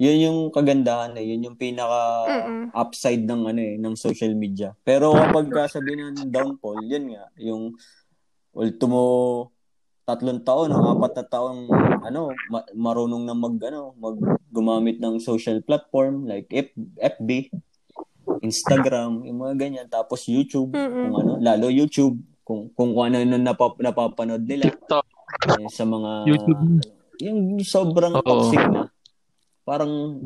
Yun yung kagandahan eh, yun yung pinaka Mm-mm. upside ng ano eh, ng social media. Pero kapag kasabi ng downfall, yun nga, yung ultimo tatlong taon o apat na taon ano ma- marunong na mag ano mag gumamit ng social platform like F- FB Instagram yung mga ganyan tapos YouTube Mm-mm. kung ano lalo YouTube kung kung ano ano napap, napapanood nila TikTok. eh, sa mga YouTube. yung sobrang Oo. toxic na parang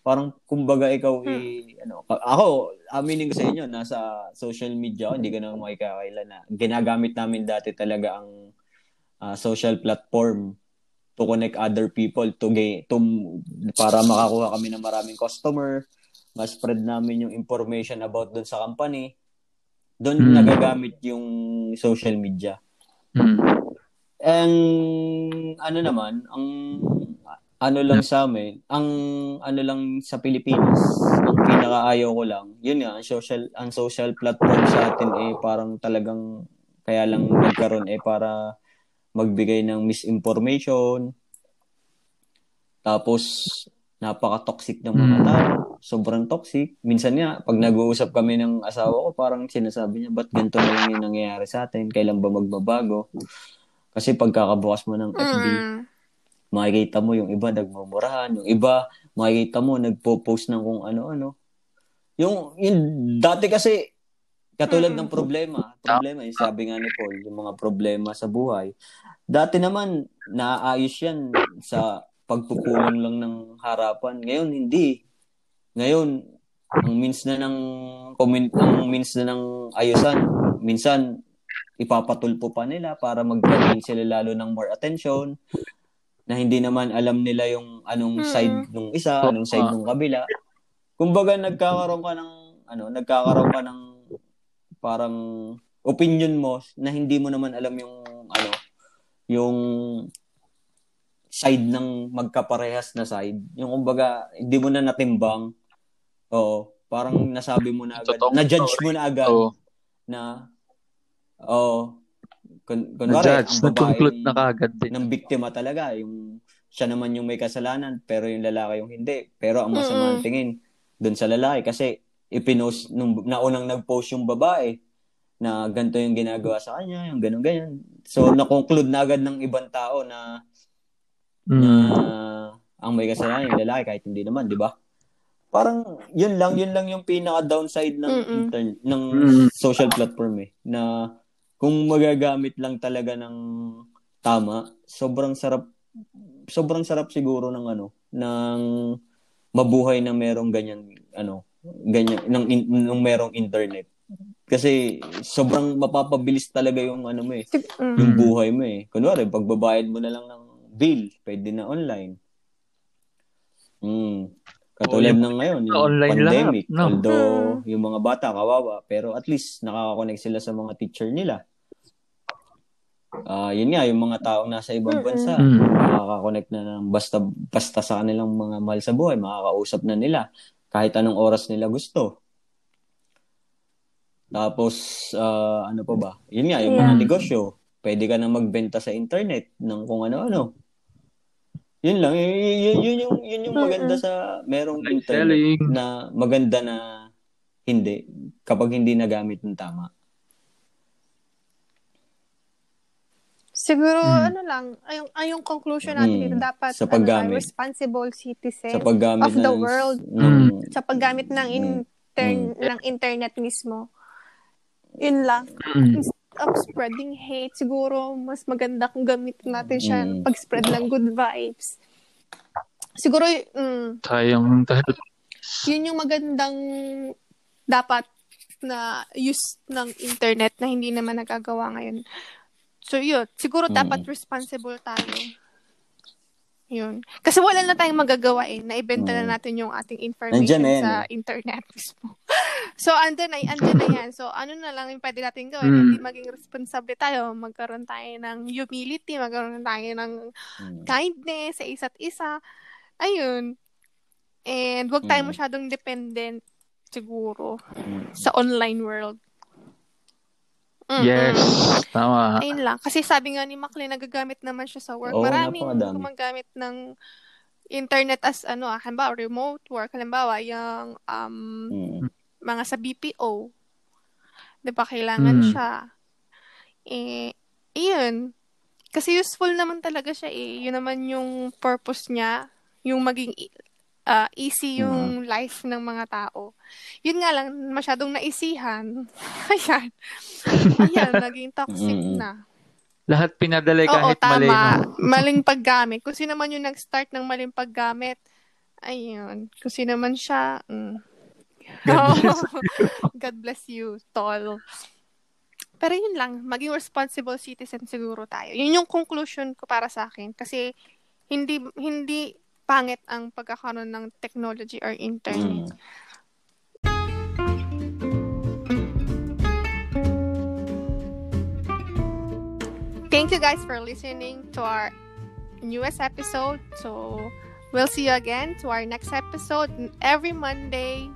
parang kumbaga ikaw Hmm. i ano ka- ako aminin ko sa inyo nasa social media hindi ko na makikakailan na ginagamit namin dati talaga ang ah, social platform to connect other people to gain to para makakuha kami ng maraming customer ma-spread namin yung information about doon sa company doon Hmm. nagagamit yung social media Mm. ang ano naman, ang ano lang sa amin, ang ano lang sa Pilipinas, ang pinakaayaw ko lang, yun nga, ang social, ang social platform sa atin eh parang talagang kaya lang nagkaroon eh para magbigay ng misinformation. Tapos napaka-toxic ng mga tao. Sobrang toxic. Minsan nga, pag nag-uusap kami ng asawa ko, parang sinasabi niya, ba't ganito na lang yung nangyayari sa atin? Kailan ba magbabago? Kasi pagkakabukas mo ng FB, Mm. makikita mo yung iba nagmumurahan, yung iba makikita mo nagpo-post ng kung ano-ano. Yung, yung dati kasi katulad ng problema, problema yung sabi nga ni Paul, yung mga problema sa buhay. Dati naman naaayos yan sa pagpupulong lang ng harapan. Ngayon hindi. Ngayon ang means na ng comment, ang means na ng ayusan, minsan ipapatulpo pa nila para magkaroon sila lalo ng more attention na hindi naman alam nila yung anong side nung isa, anong side nung kabila. Kumbaga nagkakaroon ka ng ano, nagkakaroon ka ng parang opinion mo na hindi mo naman alam yung ano, yung side ng magkaparehas na side. Yung kumbaga hindi mo na natimbang. Oo, parang nasabi mo na agad, na-judge mo na agad Oo. na oh kun, kunwari, Na-judge, ang nag-conclude na kagad din. ng biktima talaga. Yung siya naman yung may kasalanan, pero yung lalaki yung hindi. Pero ang masama ang tingin doon sa lalaki kasi ipinost nung naunang nag-post yung babae na ganito yung ginagawa sa kanya, yung ganun ganyan. So na-conclude na agad ng ibang tao na na Mm. ang may kasalanan yung lalaki kahit hindi naman, di ba? Parang yun lang, yun lang yung pinaka downside ng Mm-mm. intern- ng Mm. social platform eh na kung magagamit lang talaga ng tama, sobrang sarap sobrang sarap siguro ng ano, ng mabuhay na merong ganyan ano, ganyan in, nung merong internet. Kasi sobrang mapapabilis talaga yung ano mo eh, Mm. yung buhay mo eh. Kunwari, pagbabayad mo na lang ng bill, pwede na online. Mm. Katulad yung- ng ngayon, yung online pandemic. lahat, no? Although, Mm. yung mga bata, kawawa. Pero at least, nakaka-connect sila sa mga teacher nila. Ah, yun nga, yung mga taong nasa ibang bansa, Mm. makaka-connect na ng basta, basta sa kanilang mga mahal sa buhay, makakausap na nila kahit anong oras nila gusto. Tapos, ah, ano pa ba? Yun nga, yung mga Yeah. negosyo. Pwede ka na magbenta sa internet ng kung ano-ano. Yun lang. Y- y- yun, yun, yung, yun yung maganda sa merong Online internet selling. na maganda na hindi kapag hindi nagamit ng tama. Siguro, Mm. ano lang, ay, ay yung conclusion natin Mm. dito, dapat Sa ano paggamit. tayo, responsible citizen Sa paggamit of the ng- world. ng- sa paggamit ng intern, ng internet mismo. Yun lang. Mm. Of spreading hate, siguro mas maganda kung gamitin natin siya Mm. pag-spread ng good vibes. Siguro, mm, dahil yun yung magandang dapat na use ng internet na hindi naman nagagawa ngayon. So, yun. Siguro Mm. dapat responsible tayo. Yun. Kasi wala na tayong magagawa eh. Naibenta Mm. na natin yung ating information Nandyan na yan sa eh. internet mismo. so, andyan na, andyan na yan. So, ano na lang yung pwede natin gawin? Mm. Hindi maging responsable tayo. Magkaroon tayo ng humility. Magkaroon tayo ng Mm. kindness sa isa't isa. Ayun. And wag tayo Mm. masyadong dependent siguro Mm. sa online world. Mm-mm. yes, tama. Ayun lang. Kasi sabi nga ni Maclean, nagagamit naman siya sa work. Oo, Maraming gumagamit ng internet as ano, ah, halimbawa remote work, halimbawa yung um, Mm. Mga sa BPO. 'Di ba kailangan Mm. siya. Eh, iyon. Kasi useful naman talaga siya eh. Yun naman yung purpose niya. Yung maging ah, easy yung life ng mga tao. Yun nga lang, masyadong naisihan. Ayan. Ayan, naging toxic Mm-mm. na. Lahat pinadalay Oo, kahit mali. tama. no? Maling paggamit. Kung sino man yung nag-start ng maling paggamit, ayun. Kung sino man siya, mm. God bless God bless you, tol. Pero yun lang, maging responsible citizen siguro tayo. Yun yung conclusion ko para sa akin. Kasi hindi hindi pangit ang pagkakaroon ng technology or internet. Mm. Thank you guys for listening to our newest episode. So, we'll see you again to our next episode every Monday